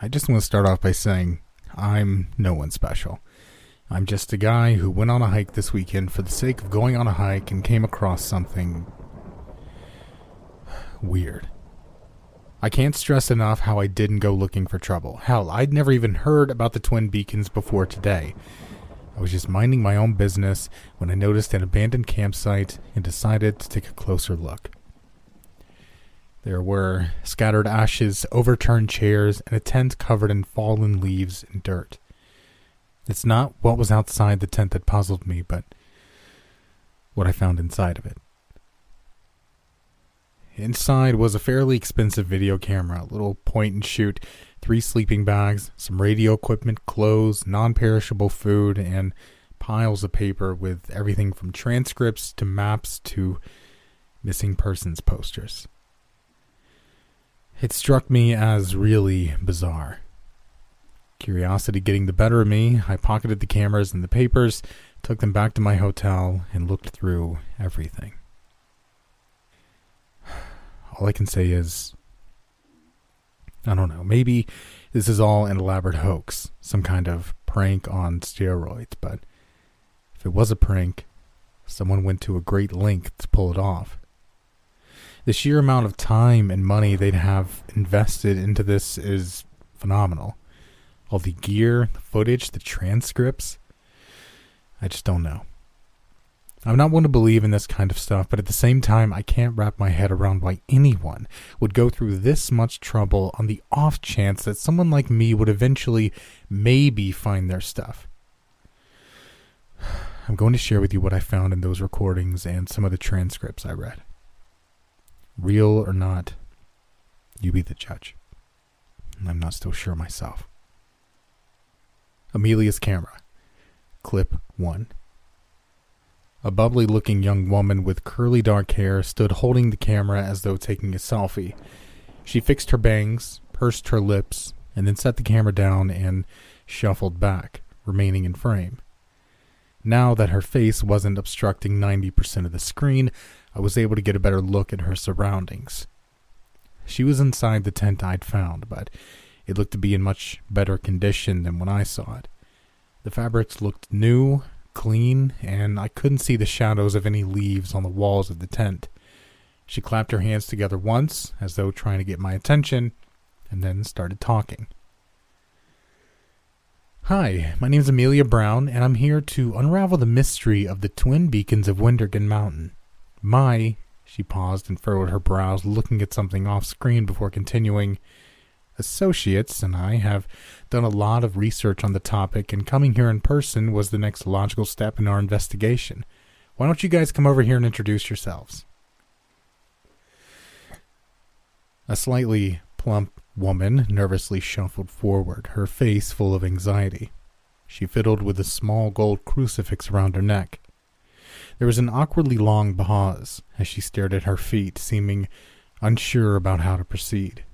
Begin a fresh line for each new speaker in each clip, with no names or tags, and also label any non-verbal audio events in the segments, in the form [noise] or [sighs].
I just want to start off by saying I'm no one special. I'm just a guy who went on a hike this weekend for the sake of going on a hike and came across something weird. I can't stress enough how I didn't go looking for trouble. Hell, I'd never even heard about the Twin Beacons before today. I was just minding my own business when I noticed an abandoned campsite and decided to take a closer look. There were scattered ashes, overturned chairs, and a tent covered in fallen leaves and dirt. It's not what was outside the tent that puzzled me, but what I found inside of it. Inside was a fairly expensive video camera, a little point and shoot, three sleeping bags, some radio equipment, clothes, non perishable food, and piles of paper with everything from transcripts to maps to missing persons posters. It struck me as really bizarre. Curiosity getting the better of me, I pocketed the cameras and the papers, took them back to my hotel, and looked through everything. [sighs] All I can say is, I don't know, maybe this is all an elaborate hoax, some kind of prank on steroids, but if it was a prank, someone went to a great length to pull it off the sheer amount of time and money they'd have invested into this is phenomenal. All the gear, the footage, the transcripts. I just don't know. I'm not one to believe in this kind of stuff, but at the same time, I can't wrap my head around why anyone would go through this much trouble on the off chance that someone like me would eventually maybe find their stuff. [sighs] I'm going to share with you what I found in those recordings and some of the transcripts I read. Real or not, you be the judge. I'm not still sure myself. Amelia's camera. Clip 1. A bubbly looking young woman with curly dark hair stood holding the camera as though taking a selfie. She fixed her bangs, pursed her lips, and then set the camera down and shuffled back, remaining in frame. Now that her face wasn't obstructing 90% of the screen, I was able to get a better look at her surroundings. She was inside the tent I'd found, but it looked to be in much better condition than when I saw it. The fabrics looked new, clean, and I couldn't see the shadows of any leaves on the walls of the tent. She clapped her hands together once, as though trying to get my attention, and then started talking. Hi, my name is Amelia Brown, and I'm here to unravel the mystery of the twin beacons of Windergan Mountain. My, she paused and furrowed her brows, looking at something off screen before continuing. Associates and I have done a lot of research on the topic, and coming here in person was the next logical step in our investigation. Why don't you guys come over here and introduce yourselves? A slightly plump woman nervously shuffled forward, her face full of anxiety. She fiddled with a small gold crucifix around her neck. There was an awkwardly long pause as she stared at her feet, seeming unsure about how to proceed.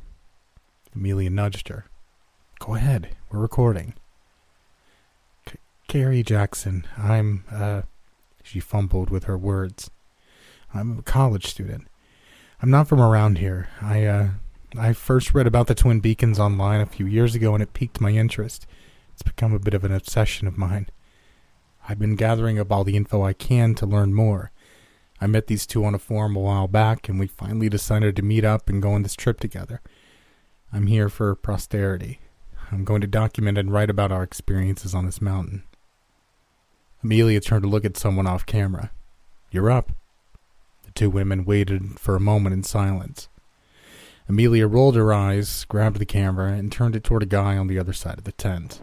Amelia nudged her. Go ahead, we're recording. C- Carrie Jackson, I'm, uh, she fumbled with her words. I'm a college student. I'm not from around here. I, uh, I first read about the Twin Beacons online a few years ago and it piqued my interest. It's become a bit of an obsession of mine. I've been gathering up all the info I can to learn more. I met these two on a forum a while back and we finally decided to meet up and go on this trip together. I'm here for posterity. I'm going to document and write about our experiences on this mountain. Amelia turned to look at someone off camera. You're up. The two women waited for a moment in silence. Amelia rolled her eyes, grabbed the camera, and turned it toward a guy on the other side of the tent.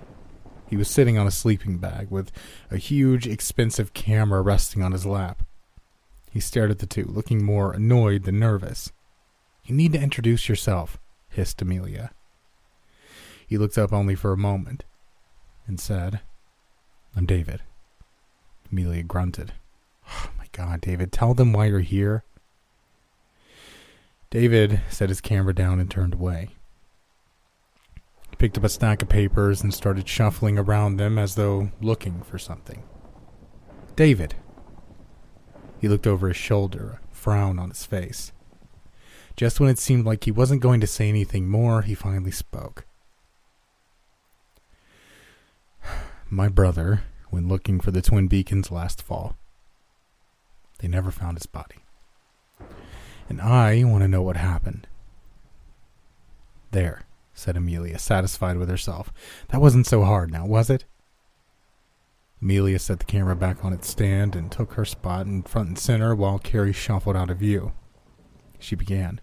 He was sitting on a sleeping bag with a huge, expensive camera resting on his lap. He stared at the two, looking more annoyed than nervous. You need to introduce yourself, hissed Amelia. He looked up only for a moment and said, I'm David. Amelia grunted. Oh my god, David, tell them why you're here. David set his camera down and turned away. Picked up a stack of papers and started shuffling around them as though looking for something. David. He looked over his shoulder, a frown on his face. Just when it seemed like he wasn't going to say anything more, he finally spoke. [sighs] my brother went looking for the twin beacons last fall. They never found his body. And I want to know what happened. There, said Amelia, satisfied with herself. That wasn't so hard now, was it? Amelia set the camera back on its stand and took her spot in front and center while Carrie shuffled out of view. She began.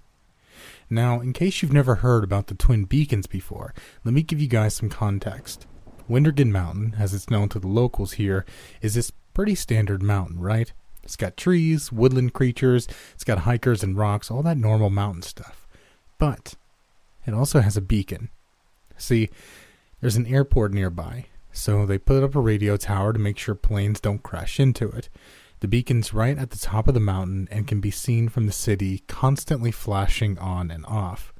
Now, in case you've never heard about the Twin Beacons before, let me give you guys some context. Wintergin Mountain, as it's known to the locals here, is this pretty standard mountain, right? It's got trees, woodland creatures, it's got hikers and rocks, all that normal mountain stuff. But it also has a beacon. See, there's an airport nearby, so they put up a radio tower to make sure planes don't crash into it. The beacon's right at the top of the mountain and can be seen from the city, constantly flashing on and off.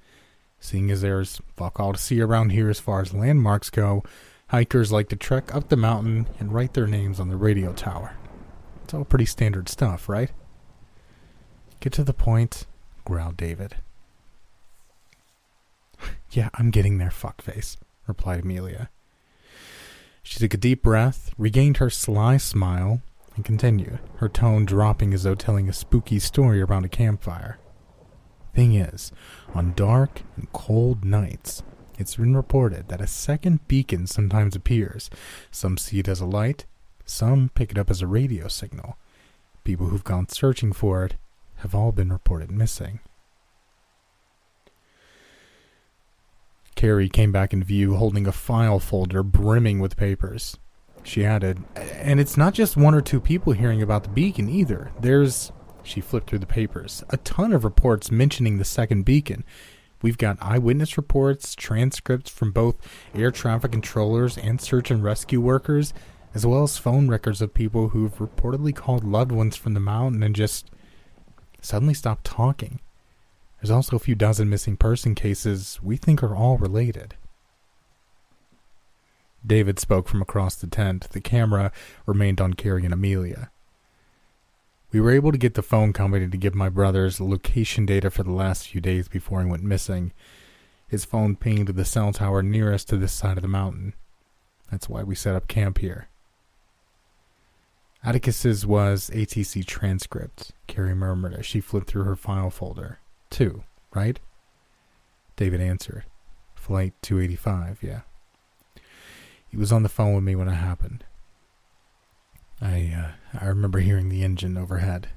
Seeing as there's fuck all to see around here as far as landmarks go, hikers like to trek up the mountain and write their names on the radio tower. It's all pretty standard stuff, right? Get to the point, growled David. [laughs] yeah, I'm getting there, fuckface, replied Amelia. She took a deep breath, regained her sly smile, and continued, her tone dropping as though telling a spooky story around a campfire. Thing is, on dark and cold nights, it's been reported that a second beacon sometimes appears. Some see it as a light, some pick it up as a radio signal. People who've gone searching for it have all been reported missing. Carrie came back in view holding a file folder brimming with papers. She added, and it's not just one or two people hearing about the beacon either. There's, she flipped through the papers, a ton of reports mentioning the second beacon. We've got eyewitness reports, transcripts from both air traffic controllers and search and rescue workers, as well as phone records of people who've reportedly called loved ones from the mountain and just suddenly stopped talking. There's also a few dozen missing person cases we think are all related. David spoke from across the tent. The camera remained on Carrie and Amelia. We were able to get the phone company to give my brother's location data for the last few days before he went missing. His phone pinged the cell tower nearest to this side of the mountain. That's why we set up camp here. Atticus's was ATC transcript, Carrie murmured as she flipped through her file folder. Two, right? David answered. Flight 285, yeah. He was on the phone with me when it happened. I uh, I remember hearing the engine overhead.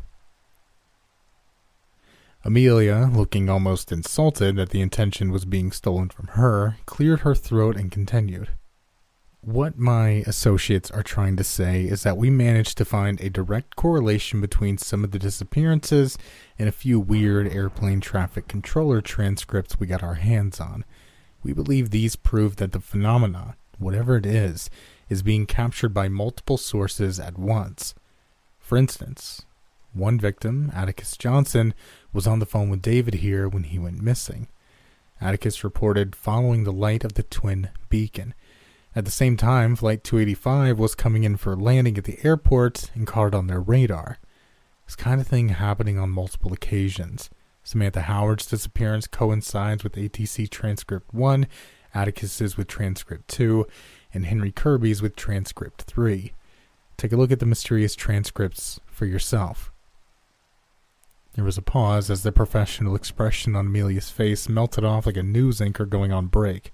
Amelia, looking almost insulted that the intention was being stolen from her, cleared her throat and continued. What my associates are trying to say is that we managed to find a direct correlation between some of the disappearances and a few weird airplane traffic controller transcripts we got our hands on. We believe these prove that the phenomena whatever it is, is being captured by multiple sources at once. For instance, one victim, Atticus Johnson, was on the phone with David here when he went missing. Atticus reported following the light of the twin beacon. At the same time, Flight 285 was coming in for landing at the airport and caught it on their radar. This kind of thing happening on multiple occasions. Samantha Howard's disappearance coincides with ATC Transcript 1 Atticus's with transcript 2, and Henry Kirby's with transcript 3. Take a look at the mysterious transcripts for yourself. There was a pause as the professional expression on Amelia's face melted off like a news anchor going on break.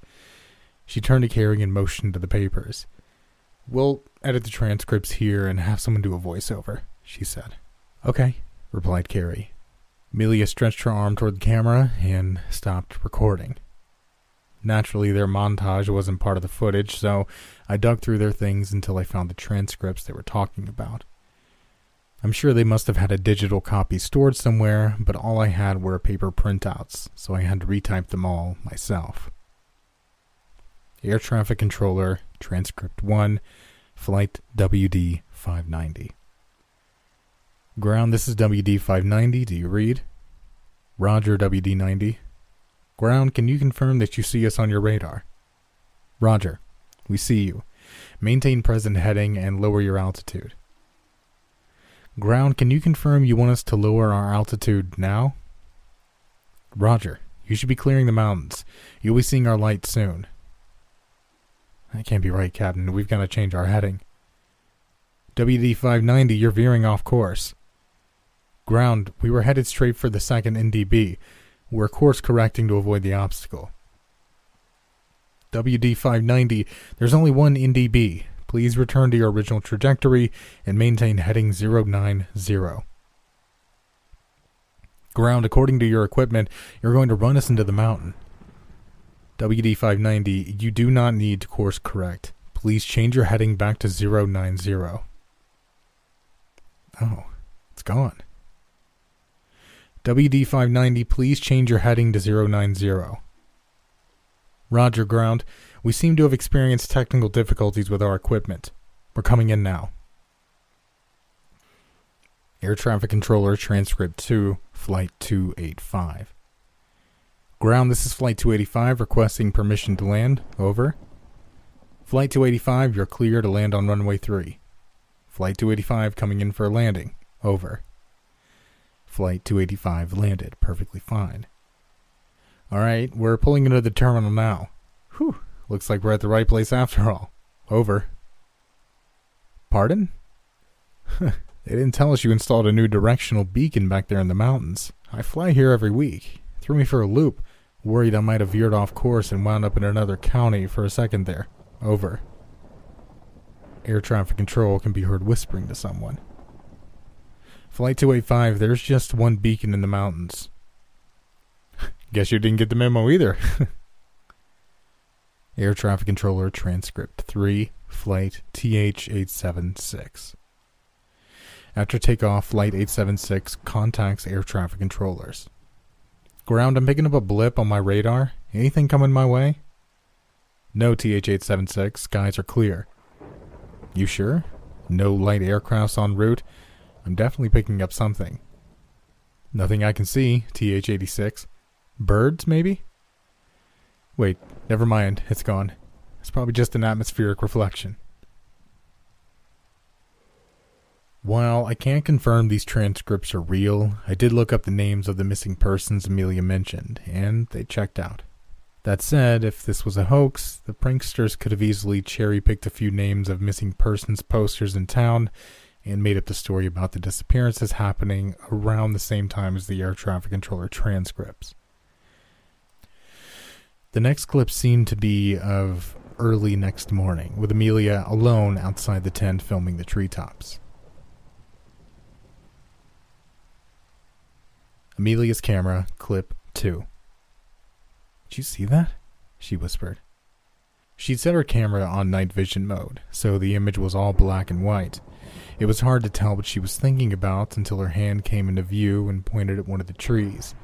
She turned to Carrie and motioned to the papers. We'll edit the transcripts here and have someone do a voiceover, she said. Okay, replied Carrie. Amelia stretched her arm toward the camera and stopped recording. Naturally, their montage wasn't part of the footage, so I dug through their things until I found the transcripts they were talking about. I'm sure they must have had a digital copy stored somewhere, but all I had were paper printouts, so I had to retype them all myself. Air Traffic Controller, Transcript 1, Flight WD 590. Ground, this is WD 590. Do you read? Roger, WD 90. Ground, can you confirm that you see us on your radar? Roger. We see you. Maintain present heading and lower your altitude. Ground, can you confirm you want us to lower our altitude now? Roger. You should be clearing the mountains. You'll be seeing our light soon. That can't be right, Captain. We've got to change our heading. WD 590, you're veering off course. Ground, we were headed straight for the second NDB. We're course correcting to avoid the obstacle. WD 590, there's only one NDB. Please return to your original trajectory and maintain heading 090. Ground, according to your equipment, you're going to run us into the mountain. WD 590, you do not need to course correct. Please change your heading back to 090. Oh, it's gone. WD 590, please change your heading to 090. Roger, ground. We seem to have experienced technical difficulties with our equipment. We're coming in now. Air traffic controller transcript 2, flight 285. Ground, this is flight 285 requesting permission to land. Over. Flight 285, you're clear to land on runway 3. Flight 285 coming in for a landing. Over. Flight 285 landed perfectly fine. Alright, we're pulling into the terminal now. Whew, looks like we're at the right place after all. Over. Pardon? [laughs] they didn't tell us you installed a new directional beacon back there in the mountains. I fly here every week. Threw me for a loop. Worried I might have veered off course and wound up in another county for a second there. Over. Air traffic control can be heard whispering to someone. Flight 285, there's just one beacon in the mountains. [laughs] Guess you didn't get the memo either. [laughs] Air traffic controller transcript 3, flight TH 876. After takeoff, flight 876 contacts air traffic controllers. Ground, I'm picking up a blip on my radar. Anything coming my way? No, TH 876. Skies are clear. You sure? No light aircrafts en route? I'm definitely picking up something. Nothing I can see, TH 86. Birds, maybe? Wait, never mind. It's gone. It's probably just an atmospheric reflection. While I can't confirm these transcripts are real, I did look up the names of the missing persons Amelia mentioned, and they checked out. That said, if this was a hoax, the pranksters could have easily cherry picked a few names of missing persons posters in town and made up the story about the disappearances happening around the same time as the air traffic controller transcripts. The next clip seemed to be of early next morning, with Amelia alone outside the tent filming the treetops. Amelia's camera, clip 2. Did you see that? She whispered. She'd set her camera on night vision mode, so the image was all black and white. It was hard to tell what she was thinking about until her hand came into view and pointed at one of the trees.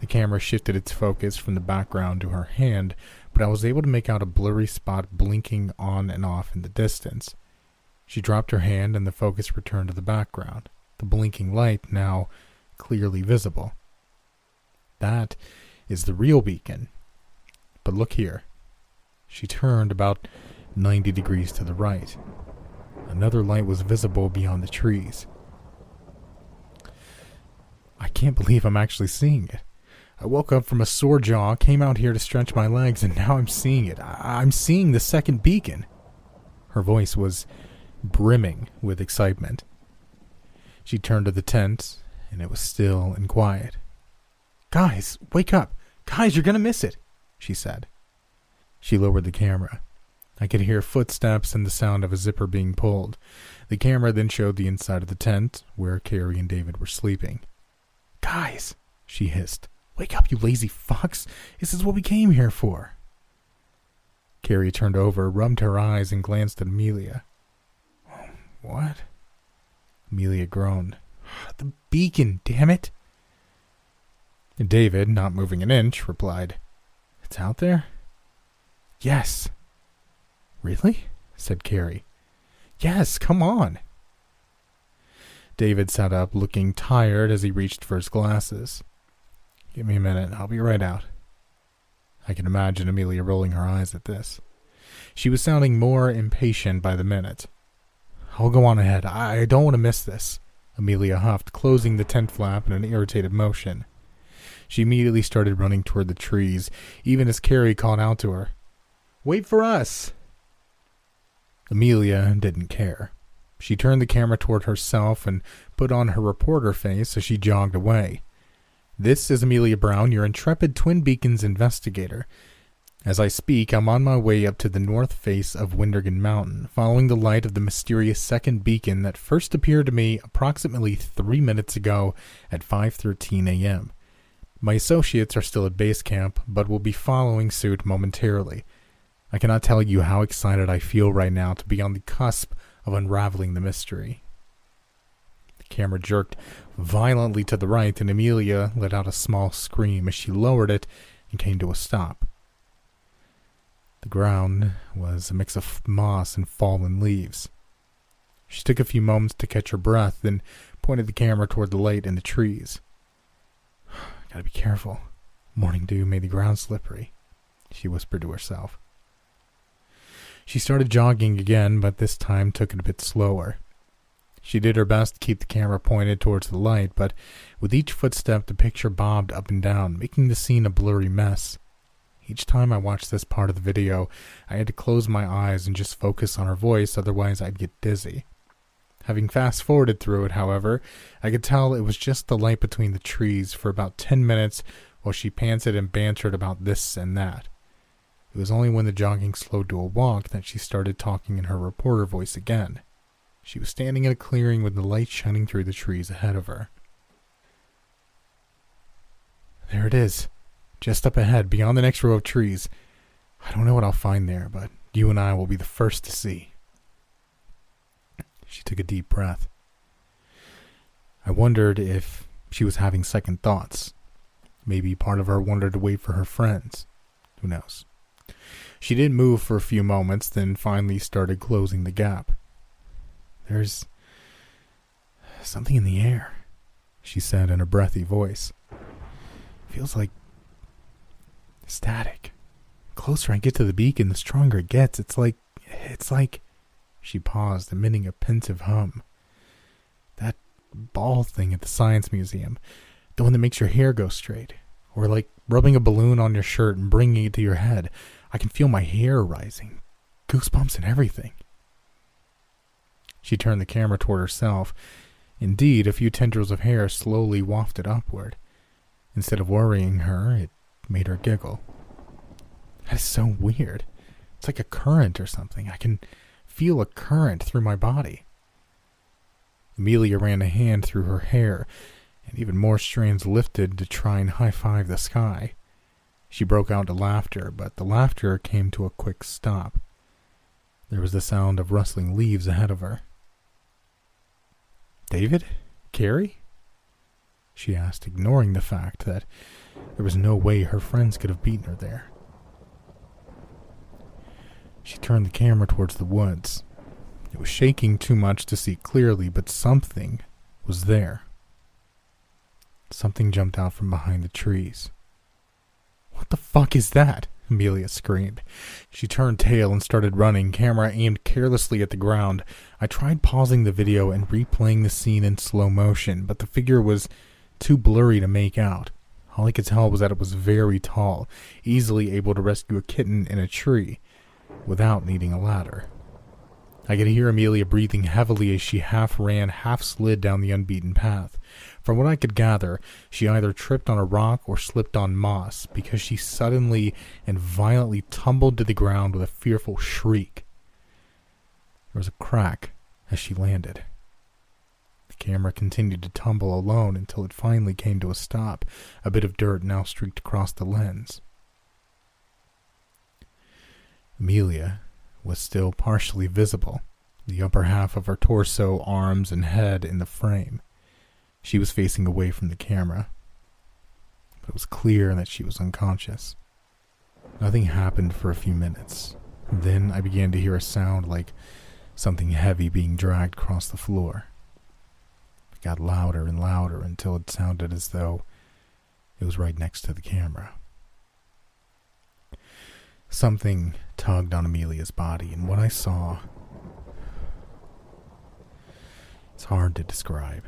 The camera shifted its focus from the background to her hand, but I was able to make out a blurry spot blinking on and off in the distance. She dropped her hand and the focus returned to the background, the blinking light now clearly visible. That is the real beacon. But look here. She turned about 90 degrees to the right. Another light was visible beyond the trees. I can't believe I'm actually seeing it. I woke up from a sore jaw, came out here to stretch my legs, and [laughs] now I'm seeing it. I- am seeing the second beacon. Her voice was brimming with excitement. She turned to the tent, and it was still and quiet. Guys, wake up! Guys, you're gonna miss it, she said. She lowered the camera. I could hear footsteps and the sound of a zipper being pulled. The camera then showed the inside of the tent, where Carrie and David were sleeping. Guys, she hissed. Wake up, you lazy fucks. This is what we came here for. Carrie turned over, rubbed her eyes, and glanced at Amelia. What? Amelia groaned. The beacon, damn it. David, not moving an inch, replied, It's out there? Yes. Really? said Carrie. Yes, come on. David sat up, looking tired as he reached for his glasses. Give me a minute. I'll be right out. I can imagine Amelia rolling her eyes at this. She was sounding more impatient by the minute. I'll go on ahead. I don't want to miss this, Amelia huffed, closing the tent flap in an irritated motion. She immediately started running toward the trees, even as Carrie called out to her. Wait for us! Amelia didn't care. She turned the camera toward herself and put on her reporter face as she jogged away. This is Amelia Brown, your intrepid Twin Beacons investigator. As I speak, I'm on my way up to the north face of Windergan Mountain, following the light of the mysterious second beacon that first appeared to me approximately three minutes ago at 5:13 a.m. My associates are still at base camp, but will be following suit momentarily. I cannot tell you how excited I feel right now to be on the cusp of unraveling the mystery. The camera jerked violently to the right, and Amelia let out a small scream as she lowered it and came to a stop. The ground was a mix of moss and fallen leaves. She took a few moments to catch her breath, then pointed the camera toward the light in the trees. [sighs] Gotta be careful. Morning dew made the ground slippery, she whispered to herself. She started jogging again, but this time took it a bit slower. She did her best to keep the camera pointed towards the light, but with each footstep the picture bobbed up and down, making the scene a blurry mess. Each time I watched this part of the video, I had to close my eyes and just focus on her voice, otherwise I'd get dizzy. Having fast forwarded through it, however, I could tell it was just the light between the trees for about ten minutes while she panted and bantered about this and that. It was only when the jogging slowed to a walk that she started talking in her reporter voice again. She was standing in a clearing with the light shining through the trees ahead of her. There it is, just up ahead, beyond the next row of trees. I don't know what I'll find there, but you and I will be the first to see. She took a deep breath. I wondered if she was having second thoughts. Maybe part of her wanted to wait for her friends. Who knows? She didn't move for a few moments, then finally started closing the gap. There's something in the air, she said in a breathy voice. Feels like static. Closer I get to the beacon, the stronger it gets. It's like, it's like. She paused, emitting a pensive hum. That ball thing at the Science Museum, the one that makes your hair go straight, or like rubbing a balloon on your shirt and bringing it to your head. I can feel my hair rising, goosebumps and everything. She turned the camera toward herself. Indeed, a few tendrils of hair slowly wafted upward. Instead of worrying her, it made her giggle. That is so weird. It's like a current or something. I can feel a current through my body. Amelia ran a hand through her hair, and even more strands lifted to try and high five the sky. She broke out into laughter, but the laughter came to a quick stop. There was the sound of rustling leaves ahead of her. David? Carrie? She asked, ignoring the fact that there was no way her friends could have beaten her there. She turned the camera towards the woods. It was shaking too much to see clearly, but something was there. Something jumped out from behind the trees. What the fuck is that? Amelia screamed. She turned tail and started running, camera aimed carelessly at the ground. I tried pausing the video and replaying the scene in slow motion, but the figure was too blurry to make out. All I could tell was that it was very tall, easily able to rescue a kitten in a tree without needing a ladder. I could hear Amelia breathing heavily as she half ran, half slid down the unbeaten path. From what I could gather, she either tripped on a rock or slipped on moss because she suddenly and violently tumbled to the ground with a fearful shriek. There was a crack as she landed. Camera continued to tumble alone until it finally came to a stop, a bit of dirt now streaked across the lens. Amelia was still partially visible, the upper half of her torso, arms, and head in the frame. She was facing away from the camera, but it was clear that she was unconscious. Nothing happened for a few minutes. Then I began to hear a sound like something heavy being dragged across the floor. It got louder and louder until it sounded as though it was right next to the camera. Something tugged on Amelia's body, and what I saw. It's hard to describe.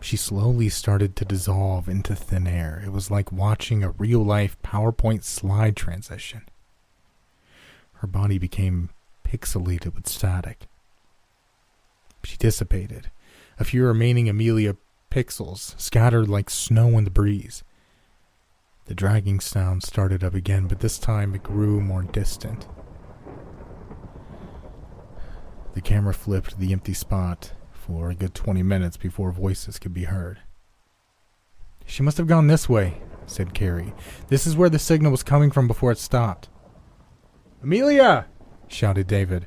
She slowly started to dissolve into thin air. It was like watching a real life PowerPoint slide transition. Her body became pixelated with static. She dissipated, a few remaining Amelia pixels scattered like snow in the breeze. The dragging sound started up again, but this time it grew more distant. The camera flipped the empty spot for a good 20 minutes before voices could be heard. She must have gone this way, said Carrie. This is where the signal was coming from before it stopped. Amelia! shouted David.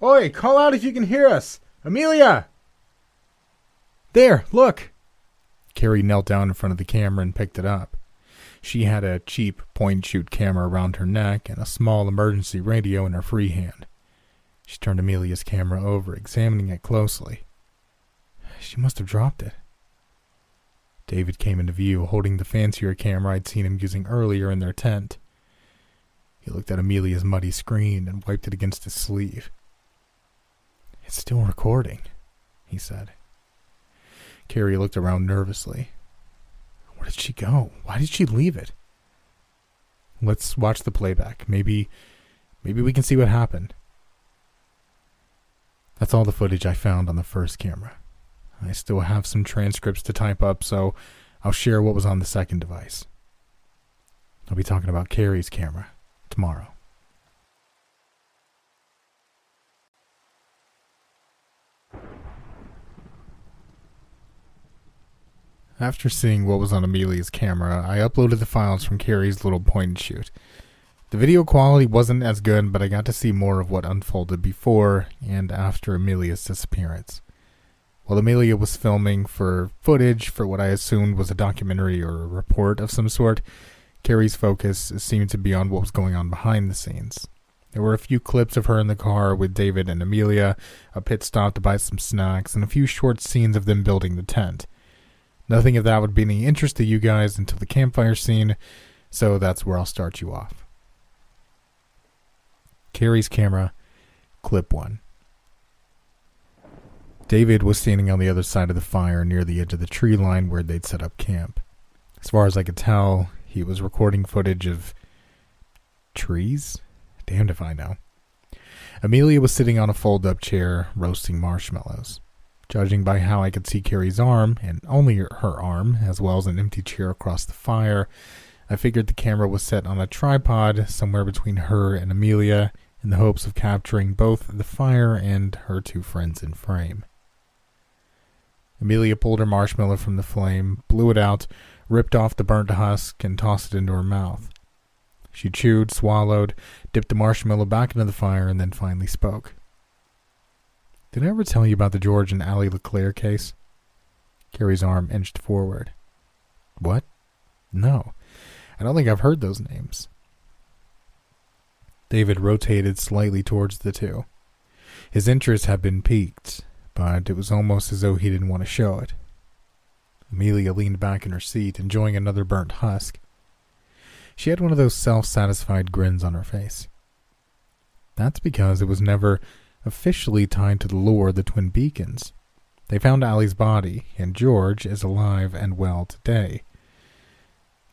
Oi, call out if you can hear us! Amelia! There, look! Carrie knelt down in front of the camera and picked it up. She had a cheap point shoot camera around her neck and a small emergency radio in her free hand. She turned Amelia's camera over, examining it closely. She must have dropped it. David came into view, holding the fancier camera I'd seen him using earlier in their tent. He looked at Amelia's muddy screen and wiped it against his sleeve. It's still recording, he said. Carrie looked around nervously. Where did she go? Why did she leave it? Let's watch the playback. Maybe maybe we can see what happened. That's all the footage I found on the first camera. I still have some transcripts to type up, so I'll share what was on the second device. I'll be talking about Carrie's camera tomorrow. After seeing what was on Amelia's camera, I uploaded the files from Carrie's little point and shoot. The video quality wasn't as good, but I got to see more of what unfolded before and after Amelia's disappearance. While Amelia was filming for footage for what I assumed was a documentary or a report of some sort, Carrie's focus seemed to be on what was going on behind the scenes. There were a few clips of her in the car with David and Amelia, a pit stop to buy some snacks, and a few short scenes of them building the tent. Nothing of that would be any interest to you guys until the campfire scene, so that's where I'll start you off. Carrie's camera, clip one. David was standing on the other side of the fire near the edge of the tree line where they'd set up camp. As far as I could tell, he was recording footage of trees? Damned if I know. Amelia was sitting on a fold up chair, roasting marshmallows. Judging by how I could see Carrie's arm, and only her arm, as well as an empty chair across the fire, I figured the camera was set on a tripod somewhere between her and Amelia in the hopes of capturing both the fire and her two friends in frame. Amelia pulled her marshmallow from the flame, blew it out, ripped off the burnt husk, and tossed it into her mouth. She chewed, swallowed, dipped the marshmallow back into the fire, and then finally spoke. Did I ever tell you about the George and Allie LeClaire case? Carrie's arm inched forward. What? No. I don't think I've heard those names. David rotated slightly towards the two. His interest had been piqued, but it was almost as though he didn't want to show it. Amelia leaned back in her seat, enjoying another burnt husk. She had one of those self satisfied grins on her face. That's because it was never officially tied to the lore of the Twin Beacons. They found Allie's body, and George is alive and well today.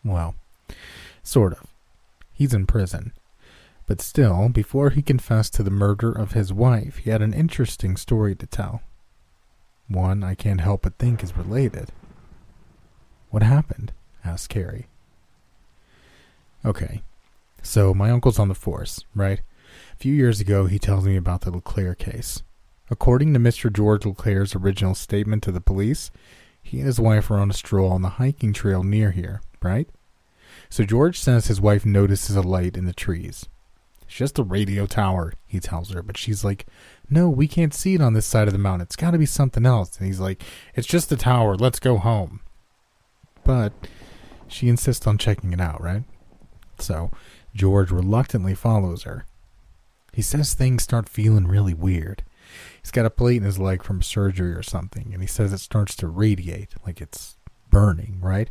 Well, sort of. He's in prison. But still, before he confessed to the murder of his wife, he had an interesting story to tell. One I can't help but think is related. What happened? asked Carrie. Okay, so my uncle's on the force, right? A few years ago, he tells me about the LeClaire case. According to Mr. George LeClaire's original statement to the police, he and his wife are on a stroll on the hiking trail near here, right? So George says his wife notices a light in the trees. It's just a radio tower, he tells her, but she's like, No, we can't see it on this side of the mountain. It's got to be something else. And he's like, It's just a tower. Let's go home. But she insists on checking it out, right? So George reluctantly follows her. He says things start feeling really weird. He's got a plate in his leg from surgery or something, and he says it starts to radiate, like it's burning, right?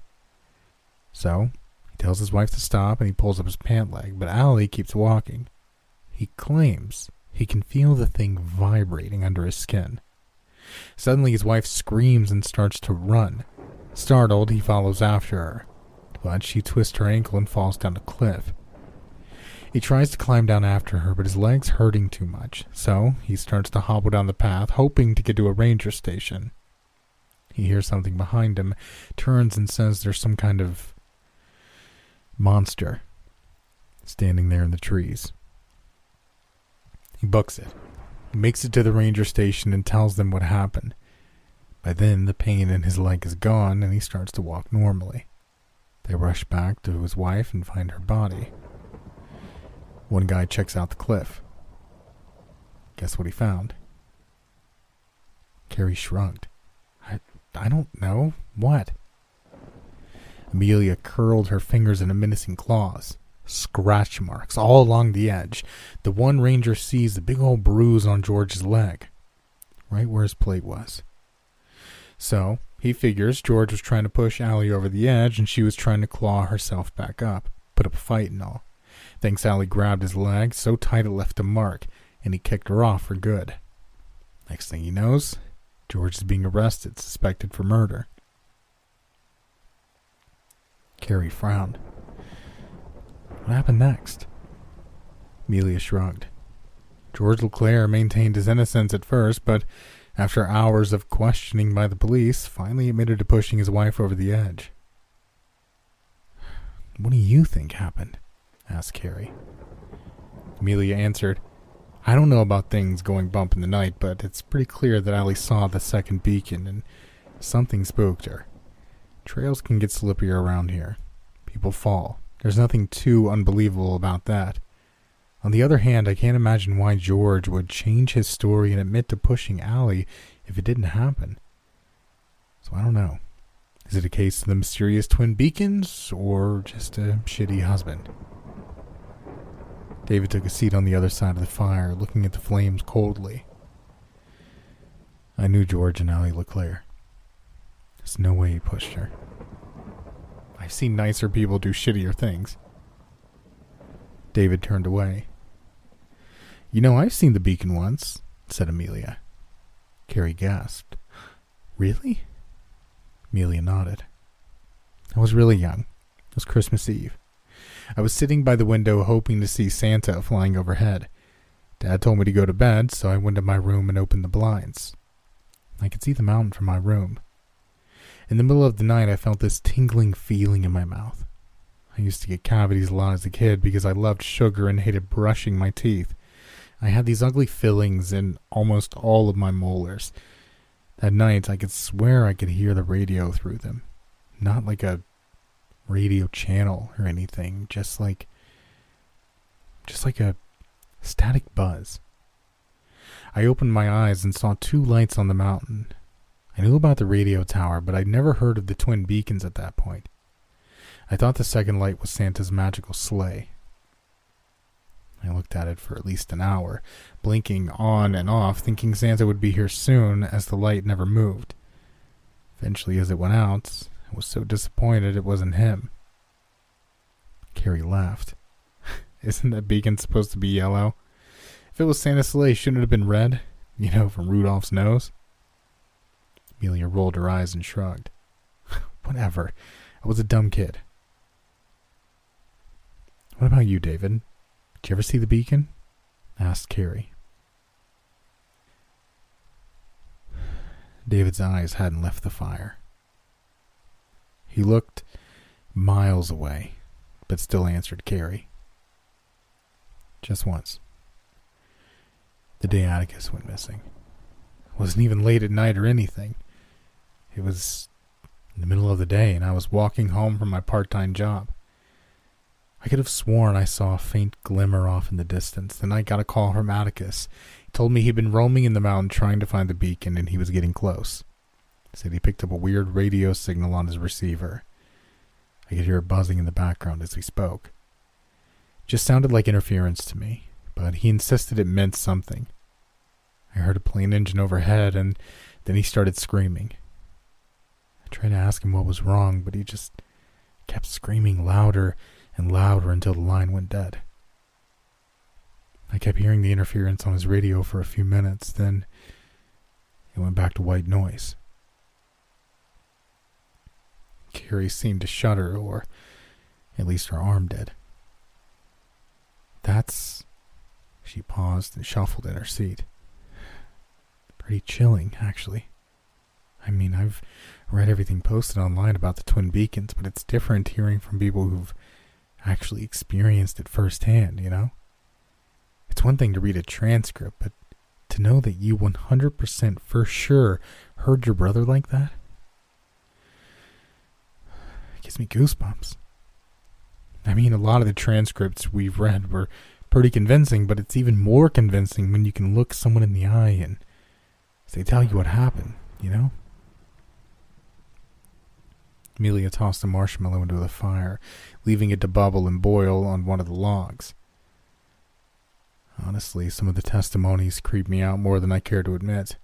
So, he tells his wife to stop and he pulls up his pant leg, but Allie keeps walking. He claims he can feel the thing vibrating under his skin. Suddenly, his wife screams and starts to run. Startled, he follows after her, but she twists her ankle and falls down a cliff. He tries to climb down after her, but his leg's hurting too much, so he starts to hobble down the path, hoping to get to a ranger station. He hears something behind him, turns and says there's some kind of monster standing there in the trees. He books it. Makes it to the ranger station and tells them what happened. By then, the pain in his leg is gone and he starts to walk normally. They rush back to his wife and find her body. One guy checks out the cliff. Guess what he found? Carrie shrugged. I, I don't know. What? Amelia curled her fingers into menacing claws. Scratch marks all along the edge. The one ranger sees the big old bruise on George's leg, right where his plate was. So he figures George was trying to push Allie over the edge and she was trying to claw herself back up, put up a fight and all. Thinks Allie grabbed his leg so tight it left a mark, and he kicked her off for good. Next thing he knows, George is being arrested, suspected for murder. Carrie frowned. What happened next? Amelia shrugged. George LeClaire maintained his innocence at first, but after hours of questioning by the police, finally admitted to pushing his wife over the edge. What do you think happened? Asked Carrie. Amelia answered, I don't know about things going bump in the night, but it's pretty clear that Allie saw the second beacon and something spooked her. Trails can get slippier around here. People fall. There's nothing too unbelievable about that. On the other hand, I can't imagine why George would change his story and admit to pushing Allie if it didn't happen. So I don't know. Is it a case of the mysterious twin beacons, or just a shitty husband? David took a seat on the other side of the fire, looking at the flames coldly. I knew George and Allie LeClaire. There's no way he pushed her. I've seen nicer people do shittier things. David turned away. You know, I've seen the beacon once, said Amelia. Carrie gasped. Really? Amelia nodded. I was really young. It was Christmas Eve. I was sitting by the window hoping to see Santa flying overhead. Dad told me to go to bed, so I went to my room and opened the blinds. I could see the mountain from my room. In the middle of the night, I felt this tingling feeling in my mouth. I used to get cavities a lot as a kid because I loved sugar and hated brushing my teeth. I had these ugly fillings in almost all of my molars. At night, I could swear I could hear the radio through them. Not like a radio channel or anything, just like just like a static buzz. I opened my eyes and saw two lights on the mountain. I knew about the radio tower, but I'd never heard of the twin beacons at that point. I thought the second light was Santa's magical sleigh. I looked at it for at least an hour, blinking on and off, thinking Santa would be here soon, as the light never moved. Eventually, as it went out, was so disappointed it wasn't him. Carrie laughed. [laughs] Isn't that beacon supposed to be yellow? If it was Santa's sleigh, shouldn't it have been red? You know, from Rudolph's nose? Amelia rolled her eyes and shrugged. [laughs] Whatever. I was a dumb kid. What about you, David? Did you ever see the beacon? asked Carrie. [sighs] David's eyes hadn't left the fire. He looked miles away, but still answered Carrie. Just once. The day Atticus went missing. It wasn't even late at night or anything. It was in the middle of the day, and I was walking home from my part time job. I could have sworn I saw a faint glimmer off in the distance. Then I got a call from Atticus. He told me he'd been roaming in the mountain trying to find the beacon, and he was getting close. Said he picked up a weird radio signal on his receiver. I could hear it buzzing in the background as he spoke. It Just sounded like interference to me, but he insisted it meant something. I heard a plane engine overhead, and then he started screaming. I tried to ask him what was wrong, but he just kept screaming louder and louder until the line went dead. I kept hearing the interference on his radio for a few minutes, then it went back to white noise. Carrie seemed to shudder, or at least her arm did. That's. She paused and shuffled in her seat. Pretty chilling, actually. I mean, I've read everything posted online about the Twin Beacons, but it's different hearing from people who've actually experienced it firsthand, you know? It's one thing to read a transcript, but to know that you 100% for sure heard your brother like that? Gives me goosebumps. I mean, a lot of the transcripts we've read were pretty convincing, but it's even more convincing when you can look someone in the eye and they tell you what happened, you know? Amelia tossed a marshmallow into the fire, leaving it to bubble and boil on one of the logs. Honestly, some of the testimonies creep me out more than I care to admit.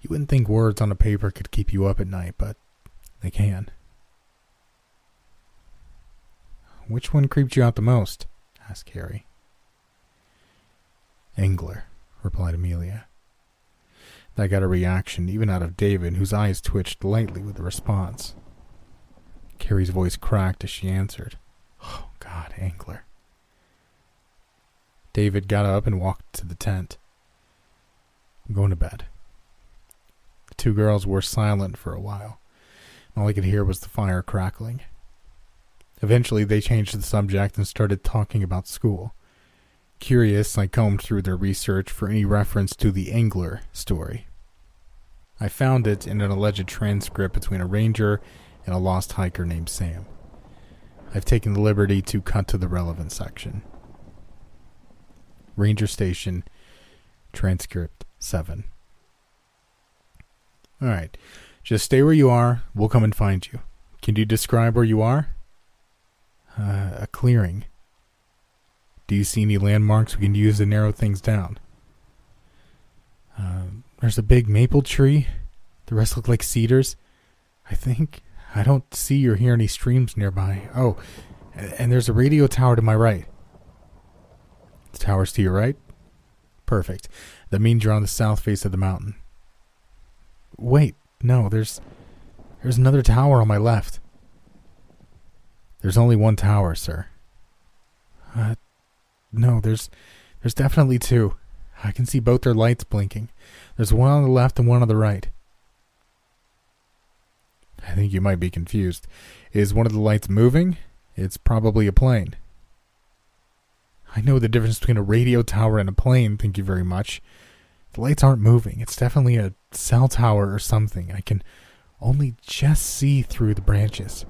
You wouldn't think words on a paper could keep you up at night, but they can. Which one creeped you out the most? asked Harry. Angler, replied Amelia. That got a reaction, even out of David, whose eyes twitched lightly with the response. Carrie's voice cracked as she answered. Oh, God, Angler. David got up and walked to the tent. I'm going to bed. The two girls were silent for a while. All I could hear was the fire crackling. Eventually, they changed the subject and started talking about school. Curious, I combed through their research for any reference to the Angler story. I found it in an alleged transcript between a ranger and a lost hiker named Sam. I've taken the liberty to cut to the relevant section. Ranger Station, transcript 7. Alright, just stay where you are. We'll come and find you. Can you describe where you are? Uh, a clearing. Do you see any landmarks we can use to narrow things down? Uh, there's a big maple tree. The rest look like cedars. I think. I don't see or hear any streams nearby. Oh, and there's a radio tower to my right. The tower's to your right? Perfect. That means you're on the south face of the mountain. Wait, no, there's there's another tower on my left. There's only one tower, sir. Uh no, there's there's definitely two. I can see both their lights blinking. There's one on the left and one on the right. I think you might be confused. Is one of the lights moving? It's probably a plane. I know the difference between a radio tower and a plane, thank you very much. The lights aren't moving. It's definitely a cell tower or something. I can only just see through the branches.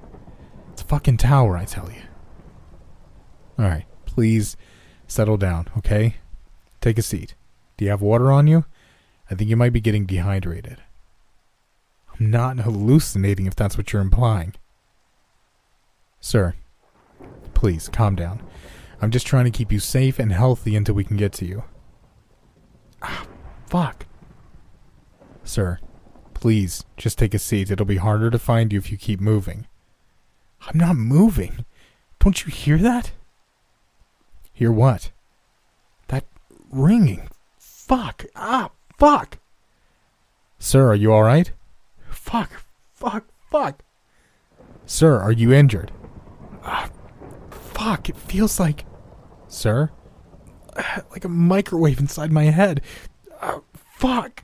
It's a fucking tower, I tell you. Alright, please settle down, okay? Take a seat. Do you have water on you? I think you might be getting dehydrated. I'm not hallucinating if that's what you're implying. Sir, please calm down. I'm just trying to keep you safe and healthy until we can get to you. Ah, fuck. Sir, please, just take a seat. It'll be harder to find you if you keep moving. I'm not moving. Don't you hear that? Hear what? That ringing. Fuck. Ah, fuck. Sir, are you alright? Fuck. Fuck. Fuck. Sir, are you injured? Ah, fuck. It feels like. Sir? Like a microwave inside my head. Uh, fuck.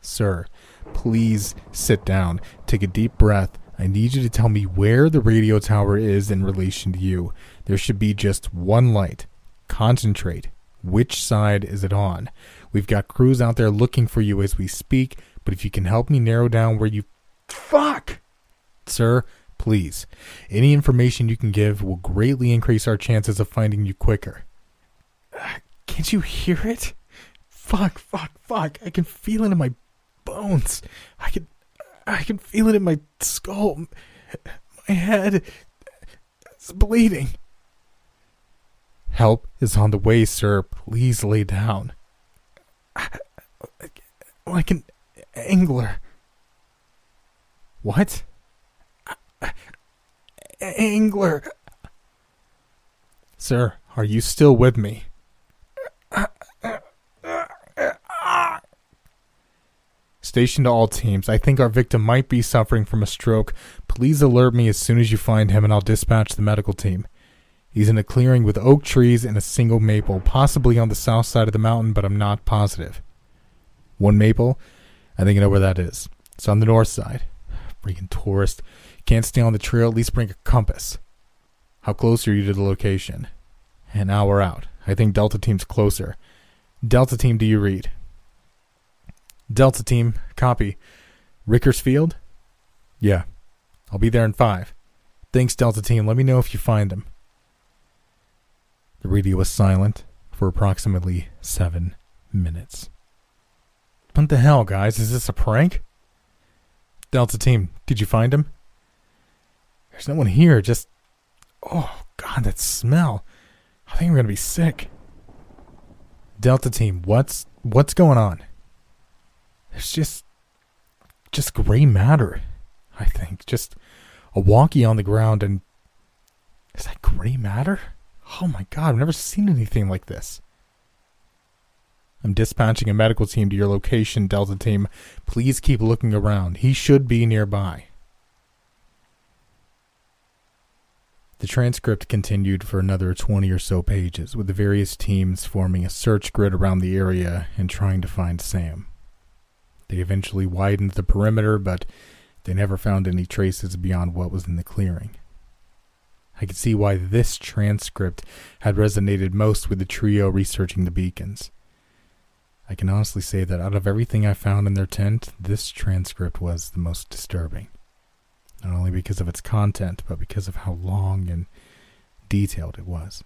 Sir, please sit down. Take a deep breath. I need you to tell me where the radio tower is in relation to you. There should be just one light. Concentrate. Which side is it on? We've got crews out there looking for you as we speak, but if you can help me narrow down where you. Fuck! Sir, Please, any information you can give will greatly increase our chances of finding you quicker. [sighs] Can't you hear it? Fuck, fuck, fuck. I can feel it in my bones. I can I can feel it in my skull. My head is bleeding. Help is on the way, sir. Please lay down. Like an angler. What? Angler. Sir, are you still with me? Station to all teams. I think our victim might be suffering from a stroke. Please alert me as soon as you find him and I'll dispatch the medical team. He's in a clearing with oak trees and a single maple, possibly on the south side of the mountain, but I'm not positive. One maple, I think I know where that is. It's on the north side. Freaking tourist. Can't stay on the trail, at least bring a compass. How close are you to the location? An hour out. I think Delta Team's closer. Delta Team, do you read? Delta Team, copy. Rickersfield? Yeah. I'll be there in five. Thanks, Delta Team. Let me know if you find him. The radio was silent for approximately seven minutes. What the hell, guys? Is this a prank? Delta Team, did you find him? There's no one here, just. Oh, God, that smell. I think I'm gonna be sick. Delta Team, what's what's going on? There's just just gray matter, I think. Just a walkie on the ground and is that gray matter? Oh my god, I've never seen anything like this. I'm dispatching a medical team to your location, Delta Team. Please keep looking around. He should be nearby. The transcript continued for another 20 or so pages, with the various teams forming a search grid around the area and trying to find Sam. They eventually widened the perimeter, but they never found any traces beyond what was in the clearing. I could see why this transcript had resonated most with the trio researching the beacons. I can honestly say that out of everything I found in their tent, this transcript was the most disturbing. Not only because of its content, but because of how long and detailed it was.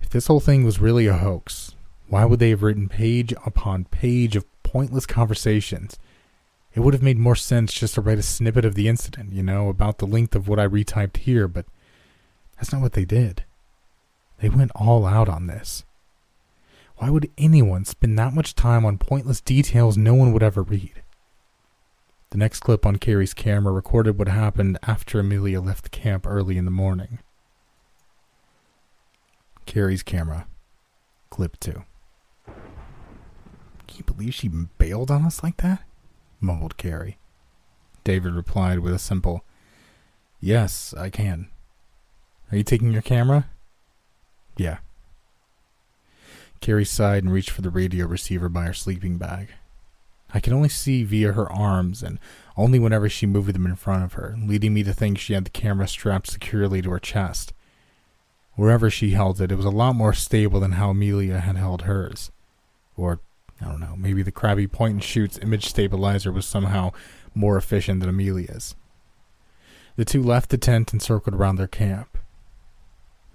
If this whole thing was really a hoax, why would they have written page upon page of pointless conversations? It would have made more sense just to write a snippet of the incident, you know, about the length of what I retyped here, but that's not what they did. They went all out on this. Why would anyone spend that much time on pointless details no one would ever read? The next clip on Carrie's camera recorded what happened after Amelia left the camp early in the morning. Carrie's camera. Clip 2. Can you believe she bailed on us like that? mumbled Carrie. David replied with a simple, Yes, I can. Are you taking your camera? Yeah. Carrie sighed and reached for the radio receiver by her sleeping bag. I could only see via her arms and only whenever she moved them in front of her, leading me to think she had the camera strapped securely to her chest. Wherever she held it, it was a lot more stable than how Amelia had held hers. Or, I don't know, maybe the crabby point and shoot's image stabilizer was somehow more efficient than Amelia's. The two left the tent and circled around their camp.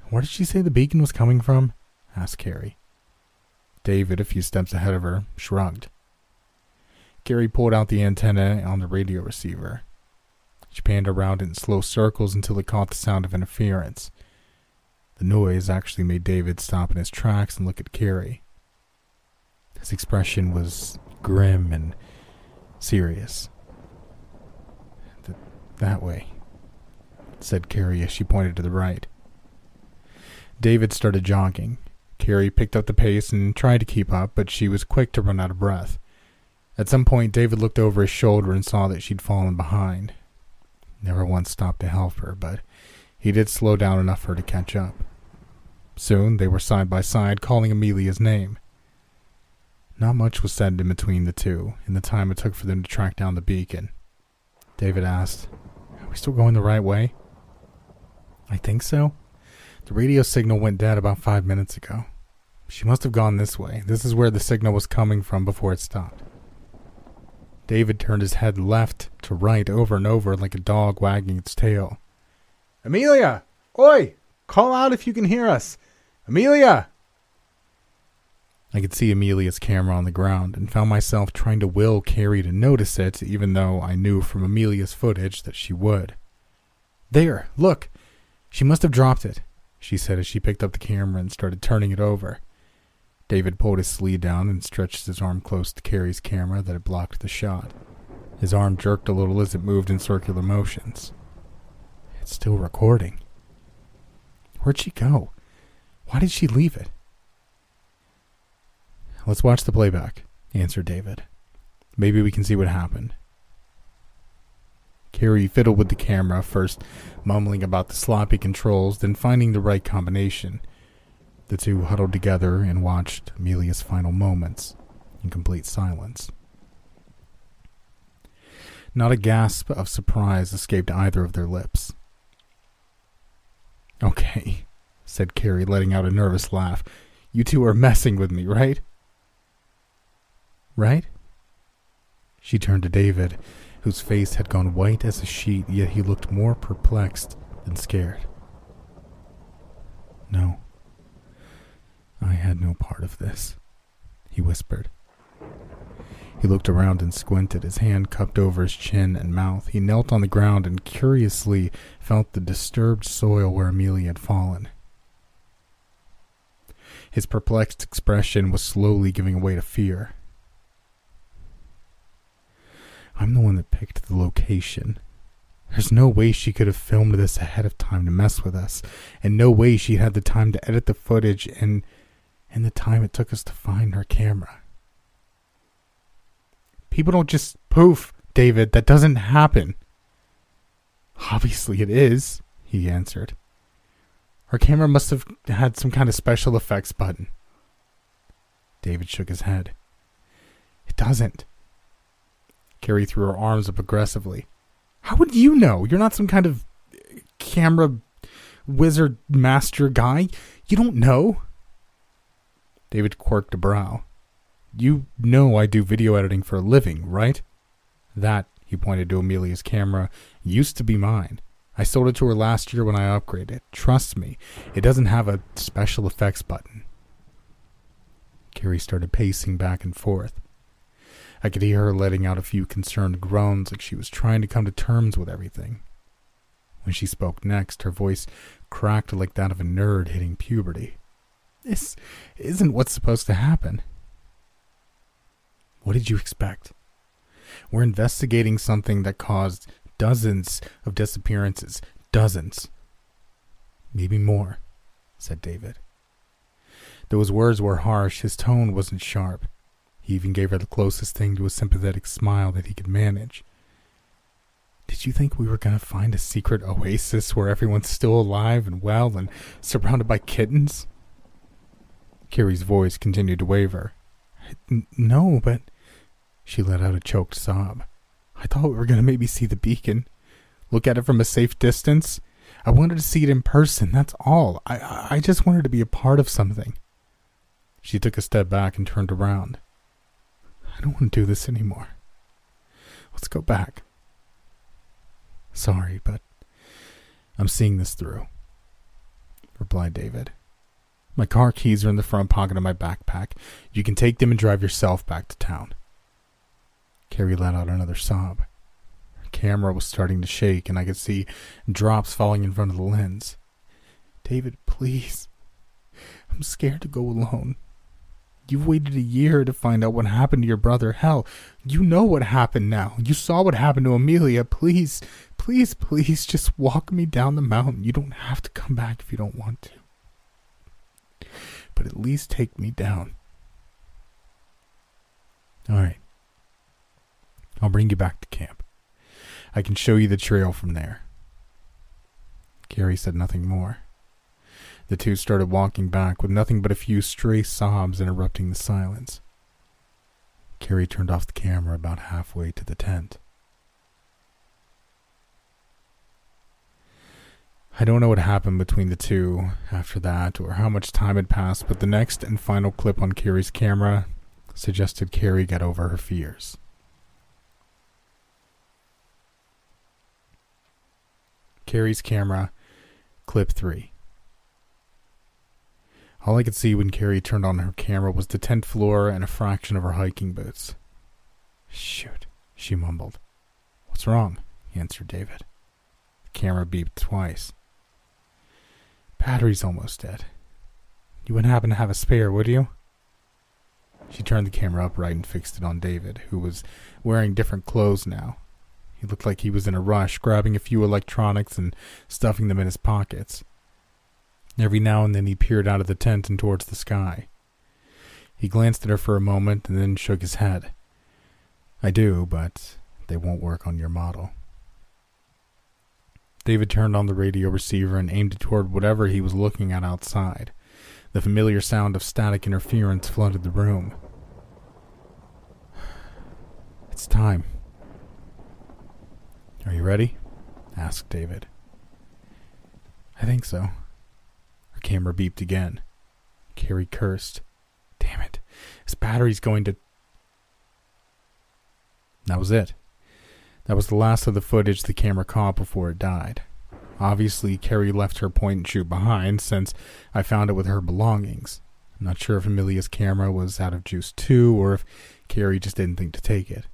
Where did she say the beacon was coming from? asked Carrie. David, a few steps ahead of her, shrugged. Carrie pulled out the antenna on the radio receiver. She panned around it in slow circles until it caught the sound of interference. The noise actually made David stop in his tracks and look at Carrie. His expression was grim and serious. Th- that way, said Carrie as she pointed to the right. David started jogging, Carrie picked up the pace and tried to keep up, but she was quick to run out of breath. At some point, David looked over his shoulder and saw that she'd fallen behind. Never once stopped to help her, but he did slow down enough for her to catch up. Soon they were side by side, calling Amelia's name. Not much was said in between the two in the time it took for them to track down the beacon. David asked, Are we still going the right way? I think so. The radio signal went dead about five minutes ago. She must have gone this way. This is where the signal was coming from before it stopped. David turned his head left to right over and over like a dog wagging its tail. Amelia! Oi! Call out if you can hear us! Amelia! I could see Amelia's camera on the ground and found myself trying to will Carrie to notice it, even though I knew from Amelia's footage that she would. There, look! She must have dropped it she said as she picked up the camera and started turning it over. David pulled his sleeve down and stretched his arm close to Carrie's camera that had blocked the shot. His arm jerked a little as it moved in circular motions. It's still recording. Where'd she go? Why did she leave it? Let's watch the playback, answered David. Maybe we can see what happened. Carrie fiddled with the camera, first mumbling about the sloppy controls, then finding the right combination. The two huddled together and watched Amelia's final moments in complete silence. Not a gasp of surprise escaped either of their lips. Okay, said Carrie, letting out a nervous laugh. You two are messing with me, right? Right? She turned to David, whose face had gone white as a sheet, yet he looked more perplexed than scared. No. I had no part of this, he whispered. He looked around and squinted, his hand cupped over his chin and mouth. He knelt on the ground and curiously felt the disturbed soil where Amelia had fallen. His perplexed expression was slowly giving way to fear. I'm the one that picked the location. There's no way she could have filmed this ahead of time to mess with us, and no way she had the time to edit the footage and and the time it took us to find her camera. People don't just poof, David. That doesn't happen. Obviously it is, he answered. Her camera must have had some kind of special effects button. David shook his head. It doesn't. Carrie threw her arms up aggressively. How would you know? You're not some kind of camera wizard master guy. You don't know. David quirked a brow. You know I do video editing for a living, right? That, he pointed to Amelia's camera, used to be mine. I sold it to her last year when I upgraded it. Trust me, it doesn't have a special effects button. Carrie started pacing back and forth. I could hear her letting out a few concerned groans like she was trying to come to terms with everything. When she spoke next, her voice cracked like that of a nerd hitting puberty. This isn't what's supposed to happen. What did you expect? We're investigating something that caused dozens of disappearances. Dozens. Maybe more, said David. Though his words were harsh, his tone wasn't sharp. He even gave her the closest thing to a sympathetic smile that he could manage. Did you think we were going to find a secret oasis where everyone's still alive and well and surrounded by kittens? Carrie's voice continued to waver. No, but. She let out a choked sob. I thought we were going to maybe see the beacon. Look at it from a safe distance. I wanted to see it in person, that's all. I, I just wanted to be a part of something. She took a step back and turned around. I don't want to do this anymore. Let's go back. Sorry, but I'm seeing this through, replied David. My car keys are in the front pocket of my backpack. You can take them and drive yourself back to town. Carrie let out another sob. Her camera was starting to shake, and I could see drops falling in front of the lens. David, please. I'm scared to go alone. You've waited a year to find out what happened to your brother. Hell, you know what happened now. You saw what happened to Amelia. Please, please, please just walk me down the mountain. You don't have to come back if you don't want to. But at least take me down. All right. I'll bring you back to camp. I can show you the trail from there. Carrie said nothing more. The two started walking back with nothing but a few stray sobs interrupting the silence. Carrie turned off the camera about halfway to the tent. I don't know what happened between the two after that or how much time had passed, but the next and final clip on Carrie's camera suggested Carrie get over her fears. Carrie's camera, clip 3. All I could see when Carrie turned on her camera was the tent floor and a fraction of her hiking boots. Shoot, she mumbled. What's wrong? answered David. The camera beeped twice. Battery's almost dead. You wouldn't happen to have a spare, would you? She turned the camera upright and fixed it on David, who was wearing different clothes now, he looked like he was in a rush, grabbing a few electronics and stuffing them in his pockets. Every now and then he peered out of the tent and towards the sky. He glanced at her for a moment and then shook his head. I do, but they won't work on your model. David turned on the radio receiver and aimed it toward whatever he was looking at outside. The familiar sound of static interference flooded the room. [sighs] It's time. Are you ready? asked David. I think so. Camera beeped again. Carrie cursed. Damn it. His battery's going to. That was it. That was the last of the footage the camera caught before it died. Obviously, Carrie left her point and shoot behind since I found it with her belongings. I'm not sure if Amelia's camera was out of juice too, or if Carrie just didn't think to take it.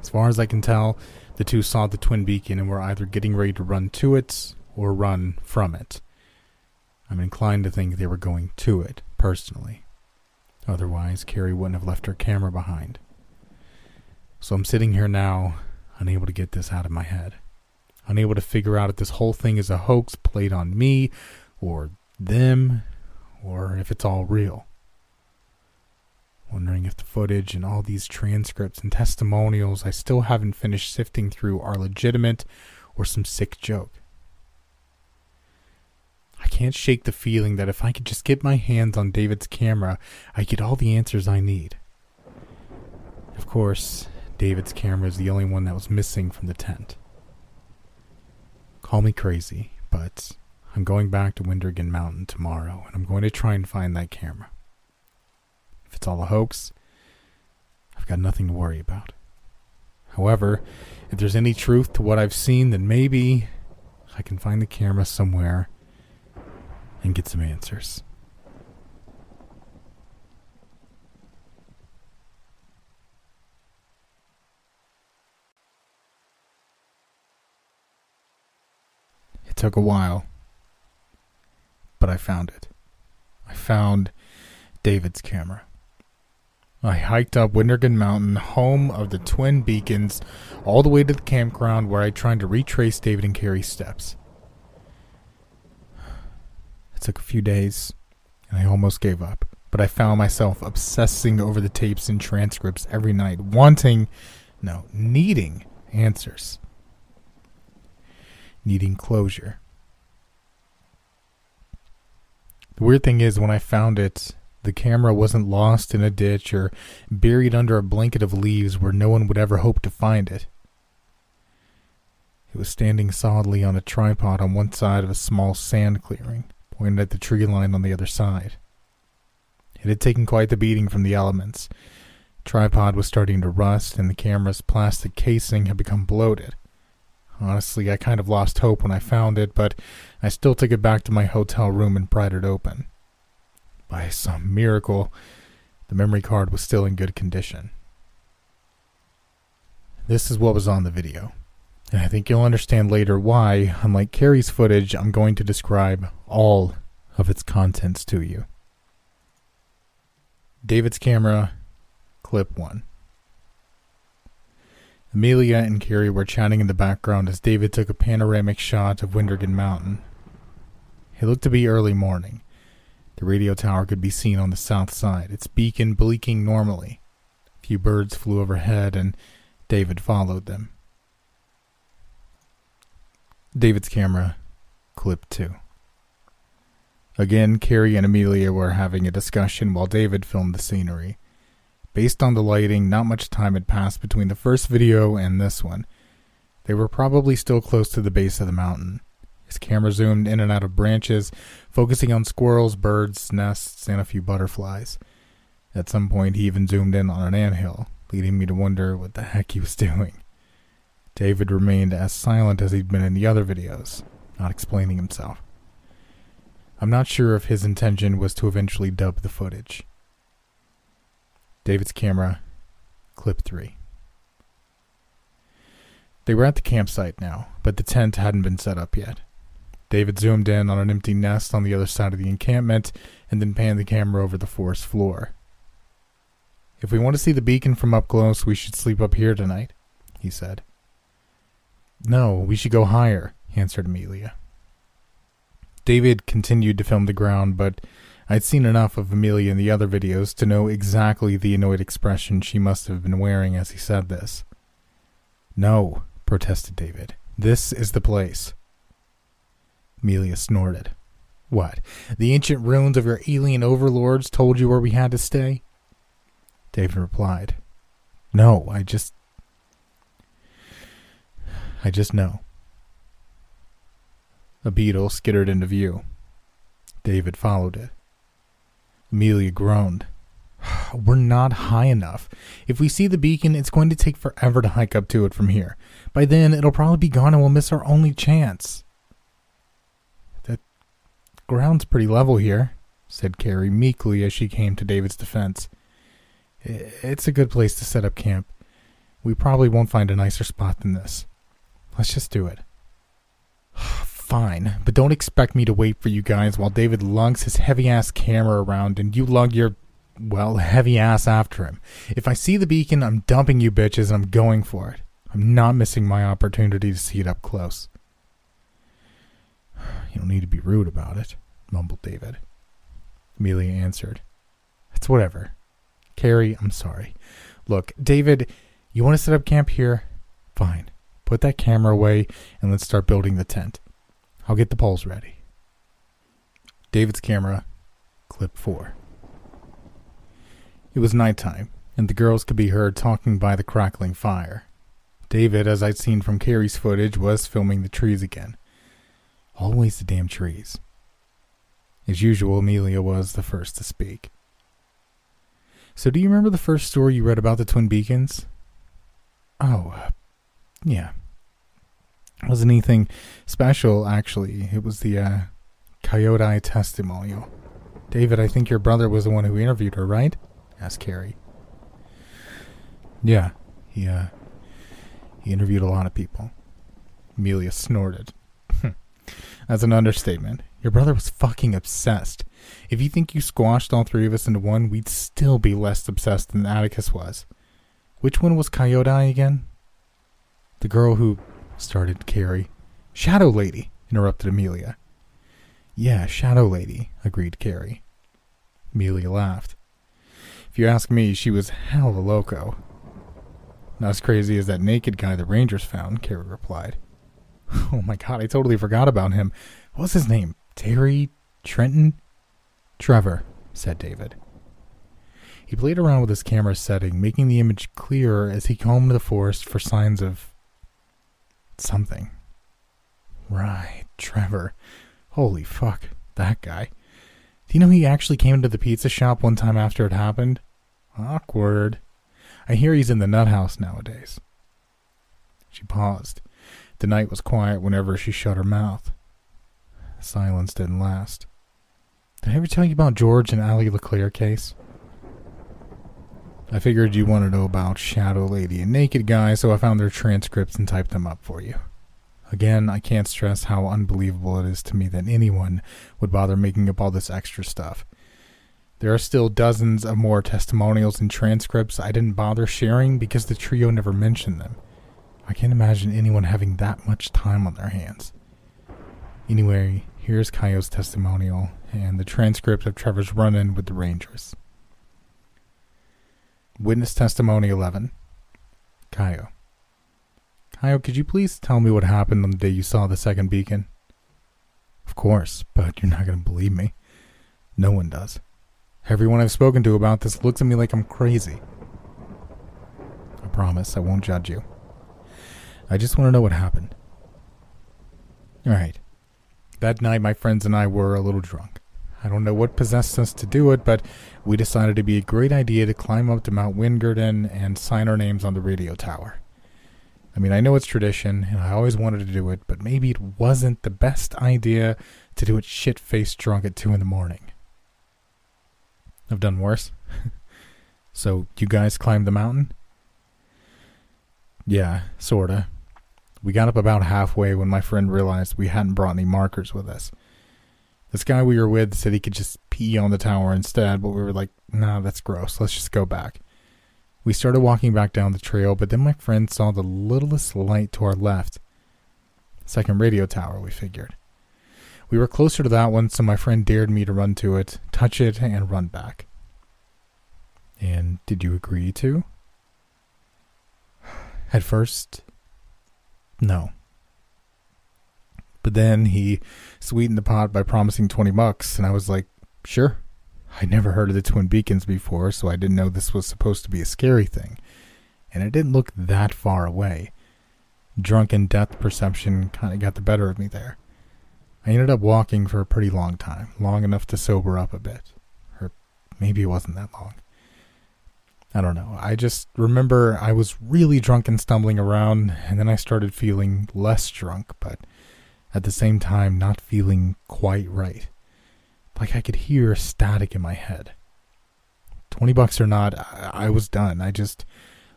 As far as I can tell, the two saw the twin beacon and were either getting ready to run to it or run from it. I'm inclined to think they were going to it, personally. Otherwise, Carrie wouldn't have left her camera behind. So I'm sitting here now, unable to get this out of my head. Unable to figure out if this whole thing is a hoax played on me, or them, or if it's all real. Wondering if the footage and all these transcripts and testimonials I still haven't finished sifting through are legitimate or some sick joke. I can't shake the feeling that if I could just get my hands on David's camera, I get all the answers I need. Of course, David's camera is the only one that was missing from the tent. Call me crazy, but I'm going back to Windergan Mountain tomorrow, and I'm going to try and find that camera. If it's all a hoax, I've got nothing to worry about. However, if there's any truth to what I've seen, then maybe I can find the camera somewhere and get some answers. It took a while, but I found it. I found David's camera. I hiked up Windergan Mountain, home of the Twin Beacons, all the way to the campground where I tried to retrace David and Carrie's steps. Took a few days, and I almost gave up. But I found myself obsessing over the tapes and transcripts every night, wanting, no, needing answers. Needing closure. The weird thing is, when I found it, the camera wasn't lost in a ditch or buried under a blanket of leaves where no one would ever hope to find it. It was standing solidly on a tripod on one side of a small sand clearing pointed at the tree line on the other side. It had taken quite the beating from the elements. The tripod was starting to rust, and the camera's plastic casing had become bloated. Honestly, I kind of lost hope when I found it, but I still took it back to my hotel room and pried it open. By some miracle, the memory card was still in good condition. This is what was on the video. And I think you'll understand later why, unlike Carrie's footage, I'm going to describe all of its contents to you. David's camera, clip 1. Amelia and Carrie were chatting in the background as David took a panoramic shot of Windergan Mountain. It looked to be early morning. The radio tower could be seen on the south side, its beacon blinking normally. A few birds flew overhead, and David followed them. David's camera, clip 2. Again, Carrie and Amelia were having a discussion while David filmed the scenery. Based on the lighting, not much time had passed between the first video and this one. They were probably still close to the base of the mountain. His camera zoomed in and out of branches, focusing on squirrels, birds, nests, and a few butterflies. At some point, he even zoomed in on an anthill, leading me to wonder what the heck he was [laughs] doing. David remained as silent as he'd been in the other videos, not explaining himself. I'm not sure if his intention was to eventually dub the footage. David's camera, clip 3. They were at the campsite now, but the tent hadn't been set up yet. David zoomed in on an empty nest on the other side of the encampment and then panned the camera over the forest floor. If we want to see the beacon from up close, we should sleep up here tonight, he said. No, we should go higher, answered Amelia. David continued to film the ground, but I'd seen enough of Amelia in the other videos to know exactly the annoyed expression she must have been wearing as he said this. No, protested David. This is the place. Amelia snorted. What? The ancient ruins of your alien overlords told you where we had to stay? David replied. No, I just. I just know. A beetle skittered into view. David followed it. Amelia groaned. [sighs] We're not high enough. If we see the beacon, it's going to take forever to hike up to it from here. By then, it'll probably be gone and we'll miss our only chance. The ground's pretty level here, said Carrie meekly as she came to David's defense. It's a good place to set up camp. We probably won't find a nicer spot than this. Let's just do it. [sighs] Fine, but don't expect me to wait for you guys while David lugs his heavy ass camera around and you lug your, well, heavy ass after him. If I see the beacon, I'm dumping you bitches and I'm going for it. I'm not missing my opportunity to see it up close. [sighs] You don't need to be rude about it, mumbled David. Amelia answered. It's whatever. Carrie, I'm sorry. Look, David, you want to set up camp here? Fine. Put that camera away and let's start building the tent. I'll get the poles ready. David's camera, clip 4. It was nighttime, and the girls could be heard talking by the crackling fire. David, as I'd seen from Carrie's footage, was filming the trees again. Always the damn trees. As usual, Amelia was the first to speak. So, do you remember the first story you read about the Twin Beacons? Oh, yeah. It wasn't anything special, actually. It was the uh, Coyote testimonial. David, I think your brother was the one who interviewed her, right? asked Carrie. Yeah, he, uh, he interviewed a lot of people. Amelia snorted. That's an understatement. Your brother was fucking obsessed. If you think you squashed all three of us into one, we'd still be less obsessed than Atticus was. Which one was Coyote again? The girl who started Carrie. Shadow Lady, interrupted Amelia. Yeah, Shadow Lady, agreed Carrie. Amelia laughed. If you ask me, she was hella loco. Not as crazy as that naked guy the Rangers found, Carrie replied. [laughs] Oh my god, I totally forgot about him. What's his name? Terry? Trenton? Trevor, said David. He played around with his camera setting, making the image clearer as he combed the forest for signs of something. Right, Trevor. Holy fuck, that guy. Do you know he actually came into the pizza shop one time after it happened? Awkward. I hear he's in the nut house nowadays. She paused. The night was quiet whenever she shut her mouth. Silence didn't last. Did I ever tell you about George and Allie LeClaire case? I figured you want to know about Shadow Lady and Naked Guy, so I found their transcripts and typed them up for you. Again, I can't stress how unbelievable it is to me that anyone would bother making up all this extra stuff. There are still dozens of more testimonials and transcripts I didn't bother sharing because the trio never mentioned them. I can't imagine anyone having that much time on their hands. Anyway, here's Kayo's testimonial and the transcript of Trevor's run in with the Rangers. Witness Testimony 11. Kayo. Kayo, could you please tell me what happened on the day you saw the second beacon? Of course, but you're not going to believe me. No one does. Everyone I've spoken to about this looks at me like I'm crazy. I promise I won't judge you. I just want to know what happened. Alright. That night, my friends and I were a little drunk. I don't know what possessed us to do it, but we decided it'd be a great idea to climb up to Mount Wingarden and sign our names on the radio tower. I mean, I know it's tradition, and I always wanted to do it, but maybe it wasn't the best idea to do it shit faced drunk at 2 in the morning. I've done worse. [laughs] so, you guys climbed the mountain? Yeah, sorta. We got up about halfway when my friend realized we hadn't brought any markers with us. This guy we were with said he could just pee on the tower instead, but we were like, nah, that's gross. Let's just go back. We started walking back down the trail, but then my friend saw the littlest light to our left. Second radio tower, we figured. We were closer to that one, so my friend dared me to run to it, touch it, and run back. And did you agree to? [sighs] At first, no. But then he sweetened the pot by promising 20 bucks, and I was like, sure. I'd never heard of the Twin Beacons before, so I didn't know this was supposed to be a scary thing. And it didn't look that far away. Drunken death perception kind of got the better of me there. I ended up walking for a pretty long time, long enough to sober up a bit. Or maybe it wasn't that long. I don't know. I just remember I was really drunk and stumbling around, and then I started feeling less drunk, but at the same time not feeling quite right. Like I could hear static in my head. 20 bucks or not, I, I was done. I just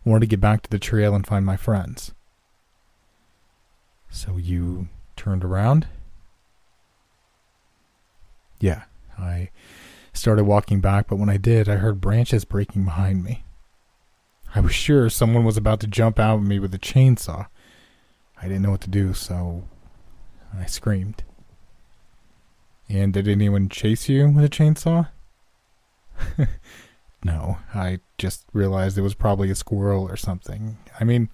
wanted to get back to the trail and find my friends. So you turned around? Yeah, I started walking back, but when I did, I heard branches breaking behind me. I was sure someone was about to jump out at me with a chainsaw. I didn't know what to do, so I screamed. And did anyone chase you with a chainsaw? [laughs] no, I just realized it was probably a squirrel or something. I mean,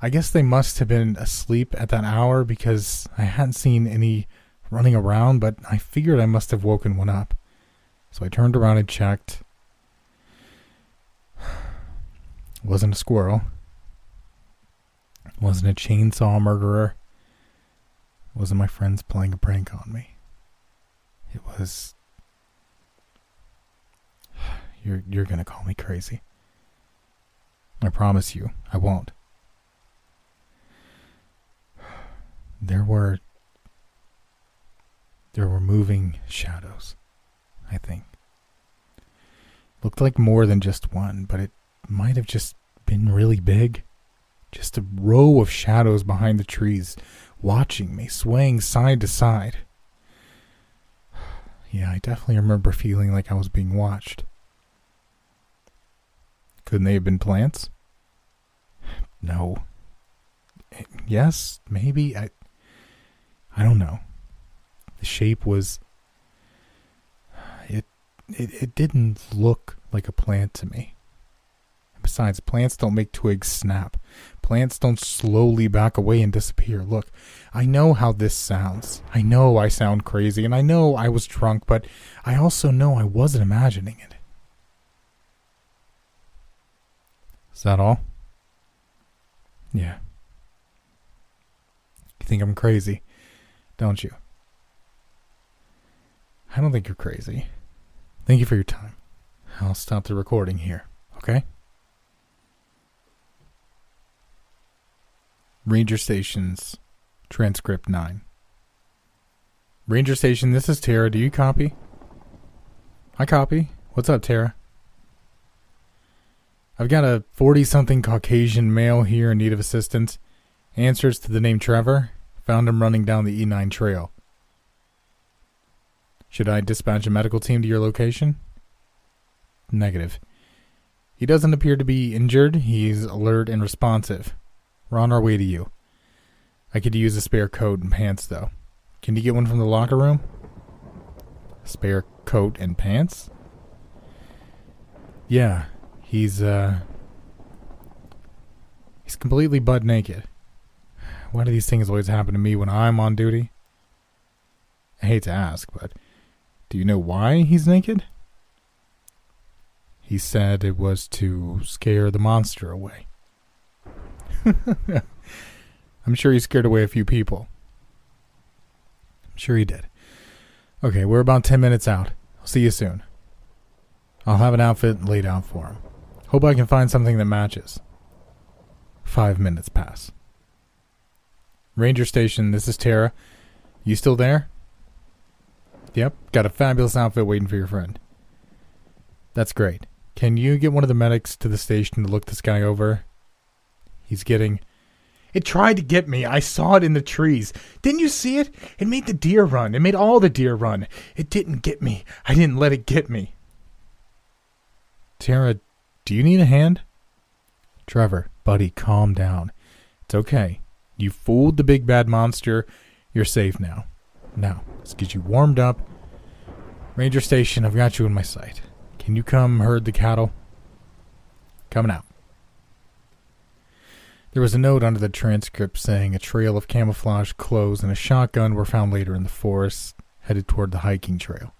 I guess they must have been asleep at that hour because I hadn't seen any running around, but I figured I must have woken one up. So I turned around and checked. [sighs] Wasn't a squirrel. Wasn't a chainsaw murderer. Wasn't my friends playing a prank on me. It was [sighs] you're you're to call me crazy. I promise you, I won't. [sighs] There were there were moving shadows, I think. Looked like more than just one, but it might have just been really big. Just a row of shadows behind the trees, watching me, swaying side to side. [sighs] Yeah, I definitely remember feeling like I was being watched. Couldn't they have been plants? [sighs] No. Eh, yes, maybe. I I don't know. The shape was [sighs] it it it didn't look like a plant to me. Besides, plants don't make twigs snap. Plants don't slowly back away and disappear. Look, I know how this sounds. I know I sound crazy, and I know I was drunk, but I also know I wasn't imagining it. Is that all? Yeah. You think I'm crazy, don't you? I don't think you're crazy. Thank you for your time. I'll stop the recording here, okay? Ranger Stations, transcript 9. Ranger Station, this is Tara. Do you copy? I copy. What's up, Tara? I've got a 40 something Caucasian male here in need of assistance. Answers to the name Trevor. Found him running down the E9 trail. Should I dispatch a medical team to your location? Negative. He doesn't appear to be injured. He's alert and responsive. We're on our way to you. I could use a spare coat and pants, though. Can you get one from the locker room? Spare coat and pants? Yeah, he's, uh. He's completely butt naked. Why do these things always happen to me when I'm on duty? I hate to ask, but do you know why he's naked? He said it was to scare the monster away. [laughs] I'm sure he scared away a few people. I'm sure he did. Okay, we're about 10 minutes out. I'll see you soon. I'll have an outfit laid out for him. Hope I can find something that matches. Five minutes pass. Ranger Station, this is Tara. You still there? Yep, got a fabulous outfit waiting for your friend. That's great. Can you get one of the medics to the station to look this guy over? He's getting. It tried to get me. I saw it in the trees. Didn't you see it? It made the deer run. It made all the deer run. It didn't get me. I didn't let it get me. Tara, do you need a hand? Trevor, buddy, calm down. It's okay. You fooled the big bad monster. You're safe now. Now, let's get you warmed up. Ranger Station, I've got you in my sight. Can you come herd the cattle? Coming out. There was a note under the transcript saying a trail of camouflage clothes and a shotgun were found later in the forest, headed toward the hiking trail.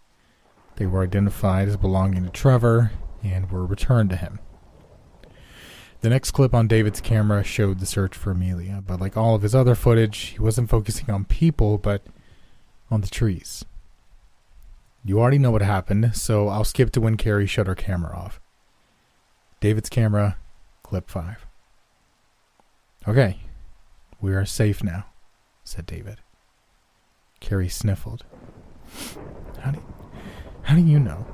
They were identified as belonging to Trevor and were returned to him. The next clip on David's camera showed the search for Amelia, but like all of his other footage, he wasn't focusing on people, but on the trees. You already know what happened, so I'll skip to when Carrie shut her camera off. David's camera, clip 5. Okay, we are safe now, said David. Carrie sniffled. How do, how do you know?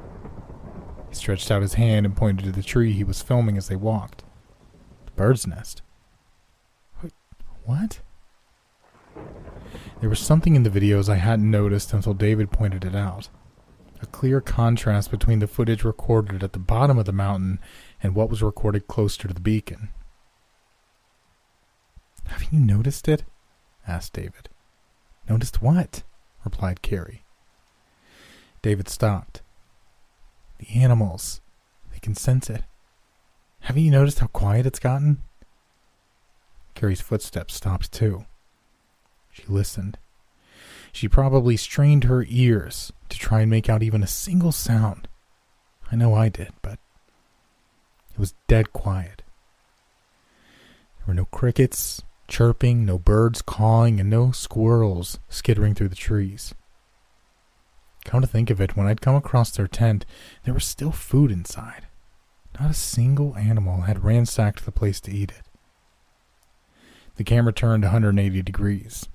He stretched out his hand and pointed to the tree he was filming as they walked The bird's nest. What? There was something in the videos I hadn't noticed until David pointed it out. A clear contrast between the footage recorded at the bottom of the mountain and what was recorded closer to the beacon. Have you noticed it? asked David. Noticed what? replied Carrie. David stopped. The animals. They can sense it. Haven't you noticed how quiet it's gotten? Carrie's footsteps stopped too. She listened. She probably strained her ears to try and make out even a single sound. I know I did, but it was dead quiet. There were no crickets chirping, no birds cawing, and no squirrels skittering through the trees. Come to think of it, when I'd come across their tent, there was still food inside. Not a single animal had ransacked the place to eat it. The camera turned 180 degrees.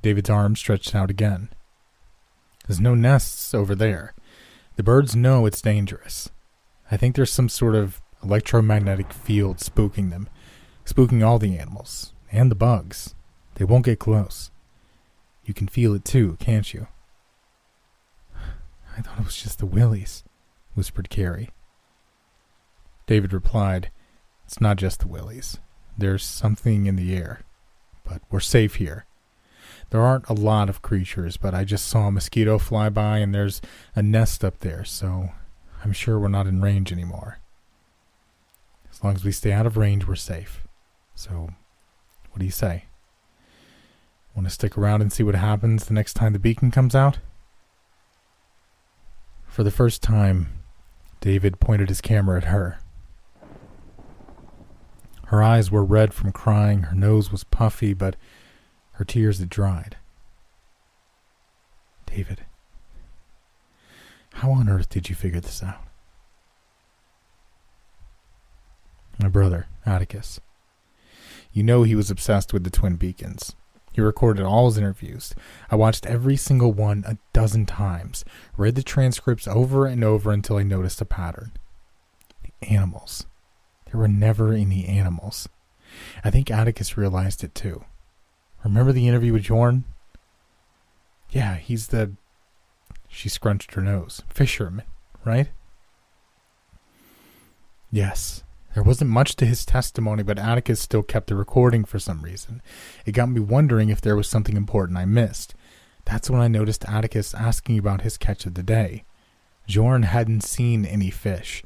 David's arm stretched out again. There's no nests over there. The birds know it's dangerous. I think there's some sort of electromagnetic field spooking them, spooking all the animals and the bugs. They won't get close. You can feel it too, can't you? I thought it was just the willies, whispered Carrie. David replied, It's not just the willies. There's something in the air. But we're safe here. There aren't a lot of creatures, but I just saw a mosquito fly by and there's a nest up there, so I'm sure we're not in range anymore. As long as we stay out of range, we're safe. So, what do you say? Want to stick around and see what happens the next time the beacon comes out? For the first time, David pointed his camera at her. Her eyes were red from crying, her nose was puffy, but her tears had dried. David, how on earth did you figure this out? My brother, Atticus. You know he was obsessed with the twin beacons. He recorded all his interviews. I watched every single one a dozen times, read the transcripts over and over until I noticed a pattern. The animals. There were never any animals. I think Atticus realized it too. Remember the interview with Jorn? Yeah, he's the. She scrunched her nose. Fisherman, right? Yes. There wasn't much to his testimony, but Atticus still kept the recording for some reason. It got me wondering if there was something important I missed. That's when I noticed Atticus asking about his catch of the day. Jorn hadn't seen any fish.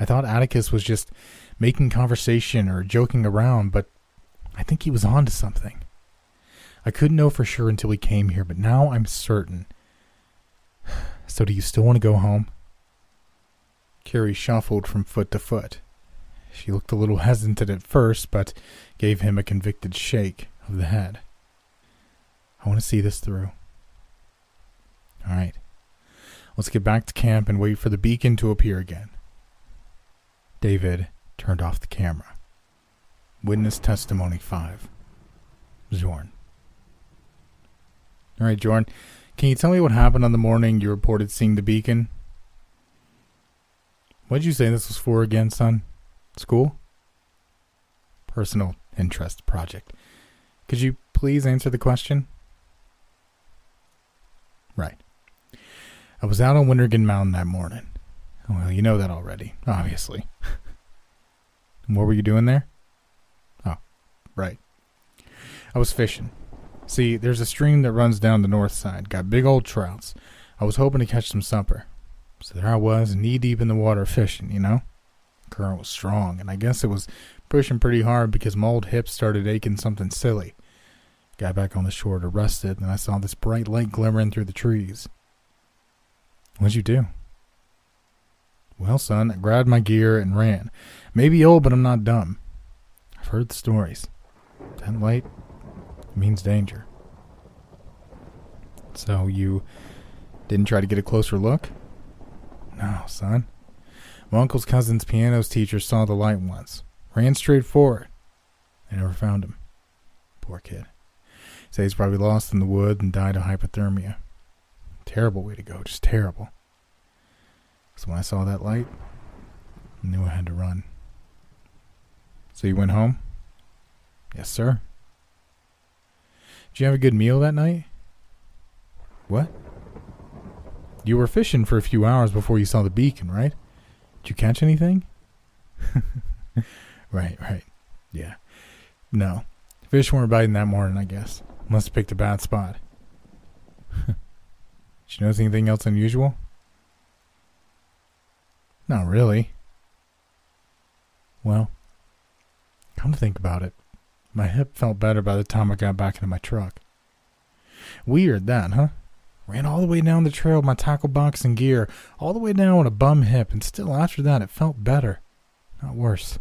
I thought Atticus was just making conversation or joking around, but I think he was on to something. I couldn't know for sure until he came here, but now I'm certain. [sighs] So, do you still want to go home? Carrie shuffled from foot to foot. She looked a little hesitant at first, but gave him a convicted shake of the head. I want to see this through. All right. Let's get back to camp and wait for the beacon to appear again. David turned off the camera. Witness testimony 5. Jorn. All right, Jorn. Can you tell me what happened on the morning you reported seeing the beacon? What'd you say this was for again, son? School? Personal interest project. Could you please answer the question? Right. I was out on Wintergan Mountain that morning. Well, you know that already, obviously. [laughs] what were you doing there? Oh, right. I was fishing. See, there's a stream that runs down the north side, got big old trouts. I was hoping to catch some supper. So there I was, knee deep in the water fishing, you know? Current was strong, and I guess it was pushing pretty hard because my old hips started aching something silly. Got back on the shore to rest it, and I saw this bright light glimmering through the trees. What'd you do? Well, son, I grabbed my gear and ran. Maybe old, but I'm not dumb. I've heard the stories. That light means danger. So you didn't try to get a closer look? No, son. My uncle's cousin's piano's teacher saw the light once. Ran straight for it. They never found him. Poor kid. Say he's probably lost in the wood and died of hypothermia. Terrible way to go, just terrible. So when I saw that light, I knew I had to run. So you went home? Yes, sir. Did you have a good meal that night? What? You were fishing for a few hours before you saw the beacon, right? Did you catch anything? [laughs] right, right. Yeah. No. Fish weren't biting that morning, I guess. Must have picked a bad spot. [laughs] Did you notice anything else unusual? Not really. Well, come to think about it, my hip felt better by the time I got back into my truck. Weird that, huh? Ran all the way down the trail with my tackle box and gear, all the way down with a bum hip, and still after that it felt better, not worse.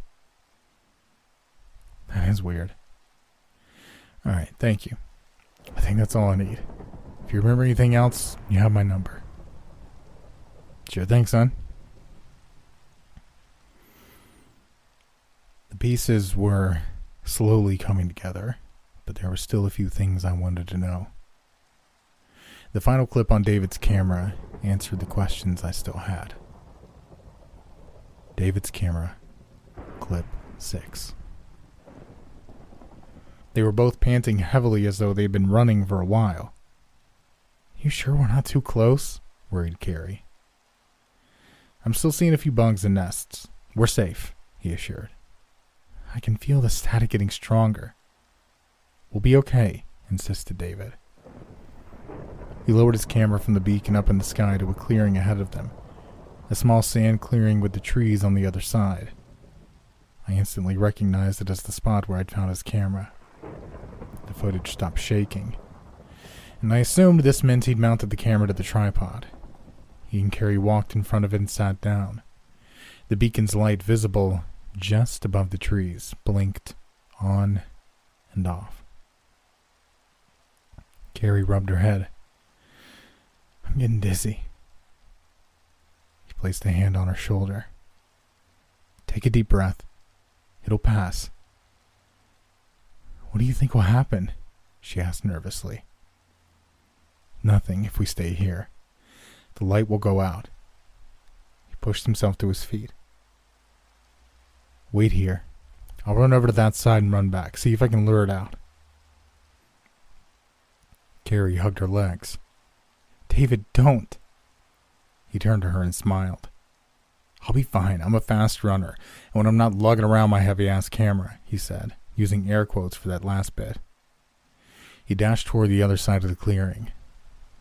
That is weird. All right, thank you. I think that's all I need. If you remember anything else, you have my number. Sure thing, son. The pieces were slowly coming together, but there were still a few things I wanted to know. The final clip on David's camera answered the questions I still had. David's camera, clip 6. They were both panting heavily as though they'd been running for a while. You sure we're not too close? worried Carrie. I'm still seeing a few bugs and nests. We're safe, he assured. I can feel the static getting stronger. We'll be okay, insisted David. He lowered his camera from the beacon up in the sky to a clearing ahead of them, a small sand clearing with the trees on the other side. I instantly recognized it as the spot where I'd found his camera. The footage stopped shaking, and I assumed this meant he'd mounted the camera to the tripod. He and Carrie walked in front of it and sat down. The beacon's light visible just above the trees blinked on and off. Carrie rubbed her head. I'm getting dizzy. He placed a hand on her shoulder. Take a deep breath. It'll pass. What do you think will happen? She asked nervously. Nothing if we stay here. The light will go out. He pushed himself to his feet. Wait here. I'll run over to that side and run back, see if I can lure it out. Carrie hugged her legs. David, don't. He turned to her and smiled. I'll be fine. I'm a fast runner, and when I'm not lugging around my heavy ass camera, he said, using air quotes for that last bit. He dashed toward the other side of the clearing.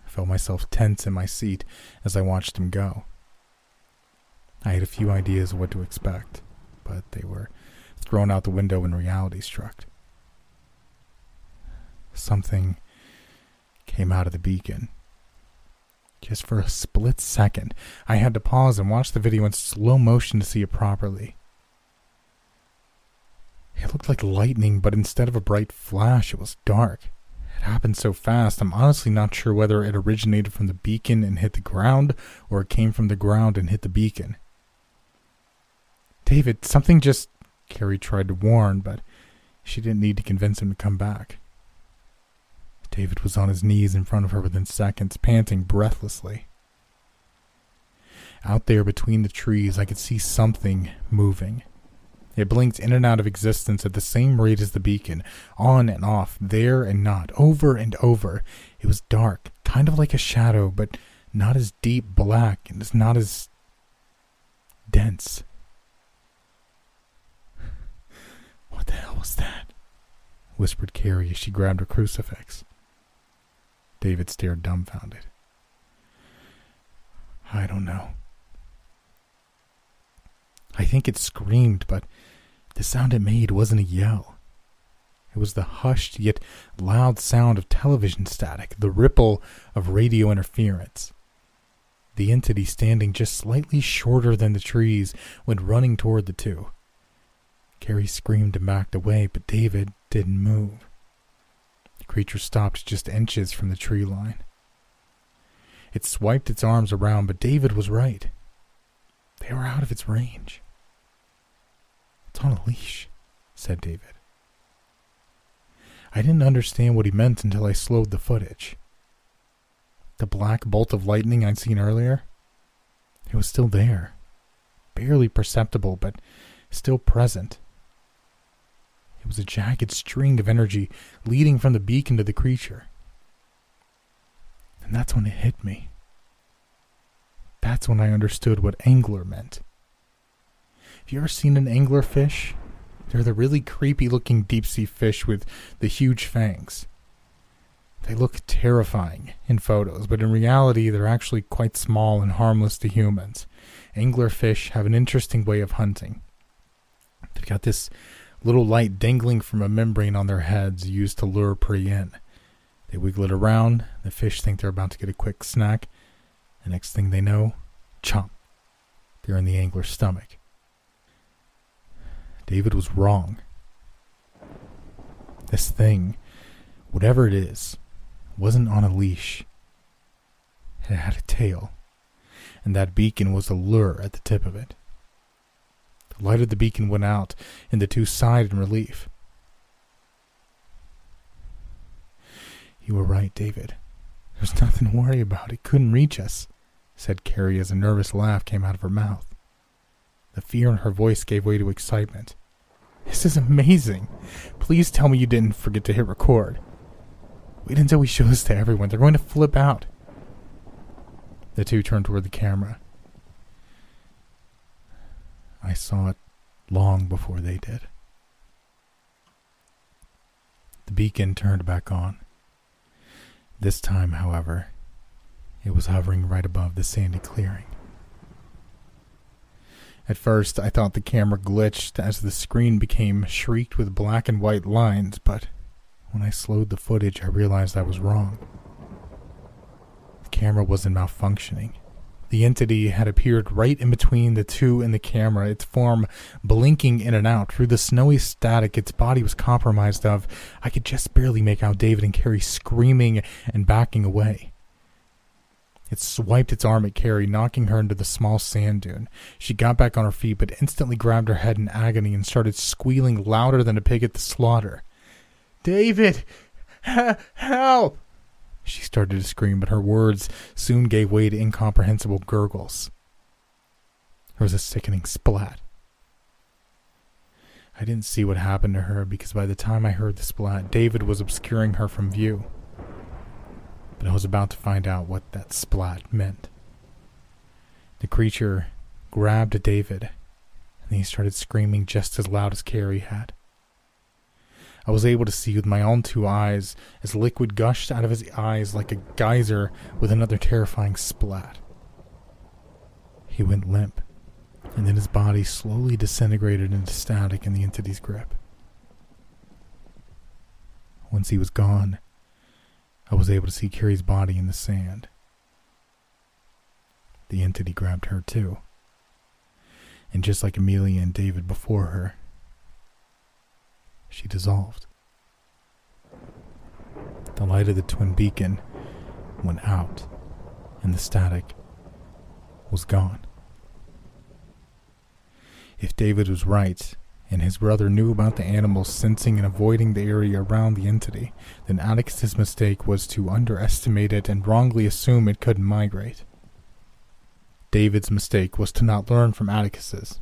I felt myself tense in my seat as I watched him go. I had a few ideas of what to expect, but they were thrown out the window when reality struck. Something came out of the beacon. Just for a split second, I had to pause and watch the video in slow motion to see it properly. It looked like lightning, but instead of a bright flash, it was dark. It happened so fast, I'm honestly not sure whether it originated from the beacon and hit the ground, or it came from the ground and hit the beacon. David, something just. Carrie tried to warn, but she didn't need to convince him to come back. David was on his knees in front of her within seconds, panting breathlessly. Out there between the trees, I could see something moving. It blinked in and out of existence at the same rate as the beacon, on and off, there and not, over and over. It was dark, kind of like a shadow, but not as deep black and not as dense. What the hell was that? whispered Carrie as she grabbed her crucifix. David stared dumbfounded. I don't know. I think it screamed, but the sound it made wasn't a yell. It was the hushed yet loud sound of television static, the ripple of radio interference. The entity standing just slightly shorter than the trees went running toward the two. Carrie screamed and backed away, but David didn't move. Creature stopped just inches from the tree line. It swiped its arms around, but David was right. They were out of its range. It's on a leash, said David. I didn't understand what he meant until I slowed the footage. The black bolt of lightning I'd seen earlier, it was still there. Barely perceptible, but still present. It was a jagged string of energy leading from the beacon to the creature. And that's when it hit me. That's when I understood what angler meant. Have you ever seen an angler fish? They're the really creepy looking deep sea fish with the huge fangs. They look terrifying in photos, but in reality, they're actually quite small and harmless to humans. Angler fish have an interesting way of hunting. They've got this little light dangling from a membrane on their heads used to lure prey in. They wiggle it around, the fish think they're about to get a quick snack, the next thing they know, chomp, they're in the angler's stomach. David was wrong. This thing, whatever it is, wasn't on a leash. It had a tail, and that beacon was a lure at the tip of it. The light of the beacon went out, and the two sighed in relief. You were right, David. There's nothing to worry about. It couldn't reach us, said Carrie as a nervous laugh came out of her mouth. The fear in her voice gave way to excitement. This is amazing. Please tell me you didn't forget to hit record. Wait until we show this to everyone. They're going to flip out. The two turned toward the camera. I saw it long before they did. The beacon turned back on. This time, however, it was hovering right above the sandy clearing. At first, I thought the camera glitched as the screen became shrieked with black and white lines, but when I slowed the footage, I realized I was wrong. The camera wasn't malfunctioning. The entity had appeared right in between the two and the camera, its form blinking in and out. Through the snowy static its body was compromised of, I could just barely make out David and Carrie screaming and backing away. It swiped its arm at Carrie, knocking her into the small sand dune. She got back on her feet, but instantly grabbed her head in agony and started squealing louder than a pig at the slaughter. David! help! She started to scream, but her words soon gave way to incomprehensible gurgles. There was a sickening splat. I didn't see what happened to her because by the time I heard the splat, David was obscuring her from view but I was about to find out what that splat meant. The creature grabbed David, and he started screaming just as loud as Carrie had. I was able to see with my own two eyes as liquid gushed out of his eyes like a geyser with another terrifying splat. He went limp, and then his body slowly disintegrated into static in the entity's grip. Once he was gone, I was able to see Carrie's body in the sand. The entity grabbed her too. And just like Amelia and David before her, she dissolved. The light of the twin beacon went out, and the static was gone. If David was right, and his brother knew about the animals sensing and avoiding the area around the entity, then Atticus's mistake was to underestimate it and wrongly assume it couldn't migrate. David's mistake was to not learn from Atticus's.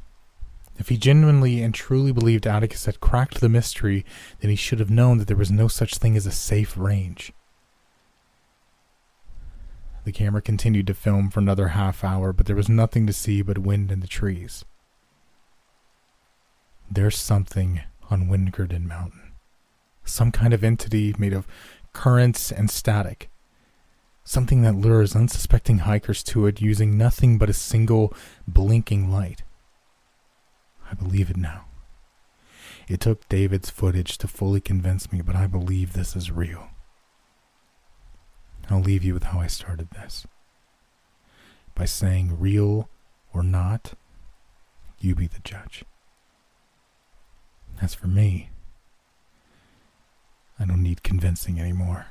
If he genuinely and truly believed Atticus had cracked the mystery, then he should have known that there was no such thing as a safe range. The camera continued to film for another half hour, but there was nothing to see but wind and the trees. There's something on Windgarden Mountain. Some kind of entity made of currents and static. Something that lures unsuspecting hikers to it using nothing but a single blinking light. I believe it now. It took David's footage to fully convince me, but I believe this is real. I'll leave you with how I started this. By saying real or not, you be the judge. As for me, I don't need convincing anymore.